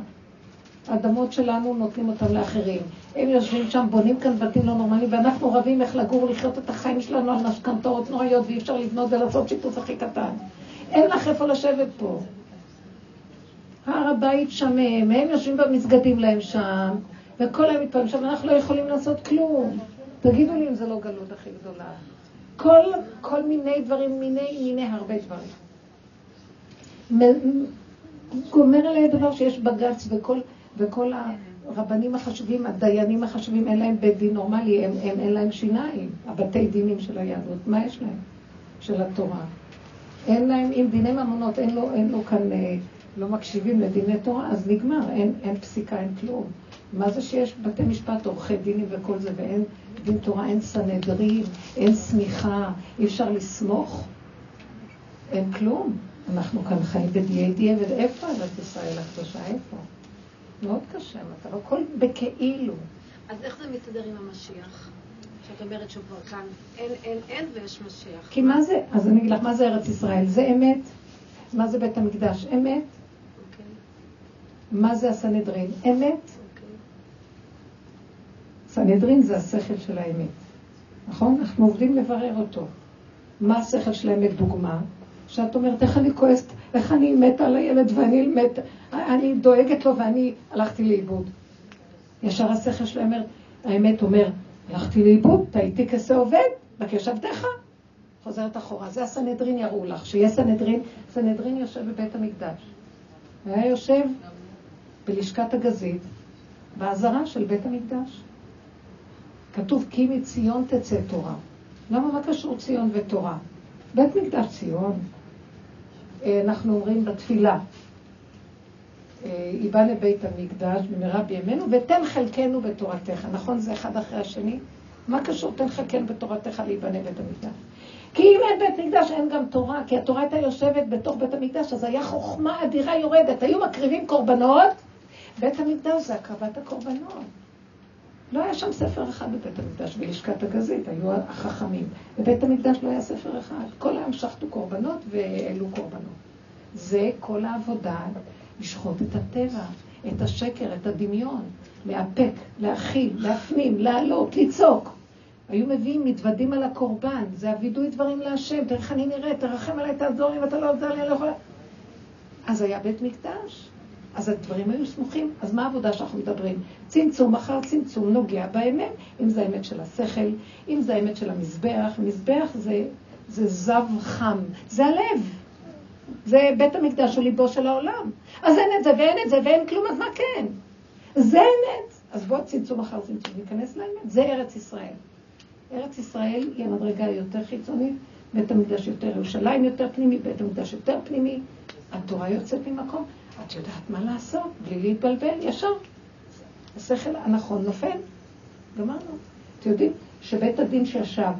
האדמות שלנו נותנים אותם לאחרים. הם יושבים שם, בונים כאן בתים לא נורמליים, ואנחנו רבים איך לגור, לחיות את החיים שלנו על משכנתאות נוראיות, ואי אפשר לבנות ולעשות שיתוף הכי קטן. אין לך איפה לשבת פה. הר הבית שמם, הם יושבים במסגדים להם שם, וכל היום מתפעמים שם, אנחנו לא יכולים לעשות כלום. תגידו לי אם זה לא גלות הכי גדולה. כל, כל מיני דברים, מיני, מיני הרבה דברים. גומר עליה דבר שיש בג"ץ וכל, וכל הרבנים החשובים, הדיינים החשובים, אין להם בית דין נורמלי, הם, הם אין להם שיניים, הבתי דינים של היהדות, מה יש להם? של התורה. אין להם, אם דיני ממונות, אין לו, אין לו כאן, אה, לא מקשיבים לדיני תורה, אז נגמר, אין, אין פסיקה, אין כלום. מה זה שיש בתי משפט, עורכי דינים וכל זה, ואין דין תורה, אין סנהדרין, אין סמיכה, אי אפשר לסמוך, אין כלום. אנחנו כאן חיים בדיי דיי, ואיפה ארץ ישראל הקדושה? איפה? מאוד קשה, אתה לא כל בכאילו. אז איך זה מסתדר עם המשיח? שאת אומרת שהוא כבר כאן, אין, אין, אין ויש משיח. כי מה זה, אז אני אגיד לך, מה זה ארץ ישראל? זה אמת. מה זה בית המקדש? אמת. אוקיי. מה זה הסנהדרין? אמת. אוקיי. סנהדרין זה השכל של האמת. נכון? אנחנו עובדים לברר אותו. מה השכל של האמת? דוגמה. שאת אומרת, איך אני כועסת, איך אני מתה על הילד ואני מת, אני דואגת לו ואני הלכתי לאיבוד. ישר השכל שלה אומר, האמת אומר, הלכתי לאיבוד, טעיתי כסה עובד, בקש עבדיך. חוזרת אחורה. זה הסנהדרין יראו לך, שיהיה סנהדרין, סנהדרין יושב בבית המקדש. היה יושב בלשכת הגזית, באזהרה של בית המקדש. כתוב, כי מציון תצא תורה. למה מה קשור ציון ותורה? בית מקדש ציון. אנחנו אומרים בתפילה, היא באה לבית המקדש במהרה בימינו, ותן חלקנו בתורתך. נכון? זה אחד אחרי השני? מה קשור תן חלקנו בתורתך להיבנה בית המקדש? כי אם אין בית מקדש אין גם תורה, כי התורה הייתה יושבת בתוך בית המקדש, אז היה חוכמה אדירה יורדת. היו מקריבים קורבנות, בית המקדש זה הקרבת הקורבנות. לא היה שם ספר אחד בבית המקדש, בלשכת הגזית, היו החכמים. בבית המקדש לא היה ספר אחד. כל היום שחטו קורבנות והעלו קורבנות. זה כל העבודה, לשחוט את הטבע, את השקר, את הדמיון, לאפק, להכיל, להפנים, לעלות, לצעוק. היו מביאים מתוודים על הקורבן, זה הווידוי דברים להשם, תראה איך אני נראית, תרחם עליי, תעזור לי, ואתה לא עוזר לי, אני לא יכולה... אז היה בית מקדש. אז הדברים היו סמוכים. אז מה העבודה שאנחנו מדברים? צמצום אחר צמצום נוגע באמת, אם זה האמת של השכל, אם זה האמת של המזבח. מזבח זה, זה זב חם, זה הלב. זה בית המקדש הוא ליבו של העולם. אז אין את זה ואין את זה ואין כלום, אז מה כן? זה אמת. אז בואו צמצום אחר צמצום, ניכנס לאמת. זה ארץ ישראל. ארץ ישראל היא המדרגה היותר חיצונית, בית המקדש יותר ירושלים יותר פנימי, בית המקדש יותר פנימי. התורה יוצאת ממקום, את יודעת מה לעשות, בלי להתבלבל, ישר. השכל הנכון נופל. גמרנו. אתם יודעים שבית הדין שישב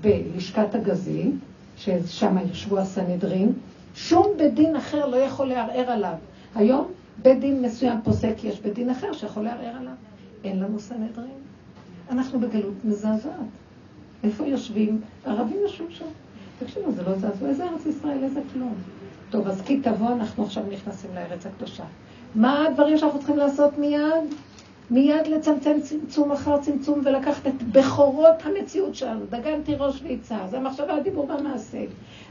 בלשכת הגזים, ששם ישבו הסנהדרין, שום בית דין אחר לא יכול לערער עליו. היום בית דין מסוים פוסק, יש בית דין אחר שיכול לערער עליו. אין לנו סנהדרין. אנחנו בגלות מזעזעת. איפה יושבים? ערבים יושבים שם. תקשיבו, זה לא זעזוע. איזה ארץ ישראל, איזה כלום. טוב, אז כי תבוא, אנחנו עכשיו נכנסים לארץ הקדושה. מה הדברים שאנחנו צריכים לעשות מיד? מיד לצמצם צמצום אחר צמצום ולקחת את בכורות המציאות שלנו. דגן תירוש ויצהר, זה המחשבה, הדיבור והמעשה.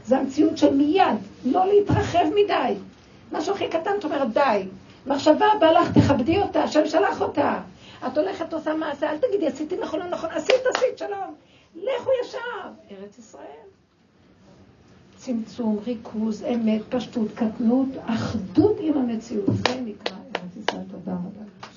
זה המציאות של מיד, לא להתרחב מדי. משהו הכי קטן, את אומרת, די. מחשבה בא לך, תכבדי אותה, השם שלח אותה. את הולכת, עושה מעשה, אל תגידי, עשיתי נכון, לא נכון, עשית, עשית, שלום. לכו ישר. ארץ ישראל. צמצום, ריכוז, אמת, פשטות, קטנות, אחדות עם המציאות. זה נקרא ארץ ישראל. תודה רבה.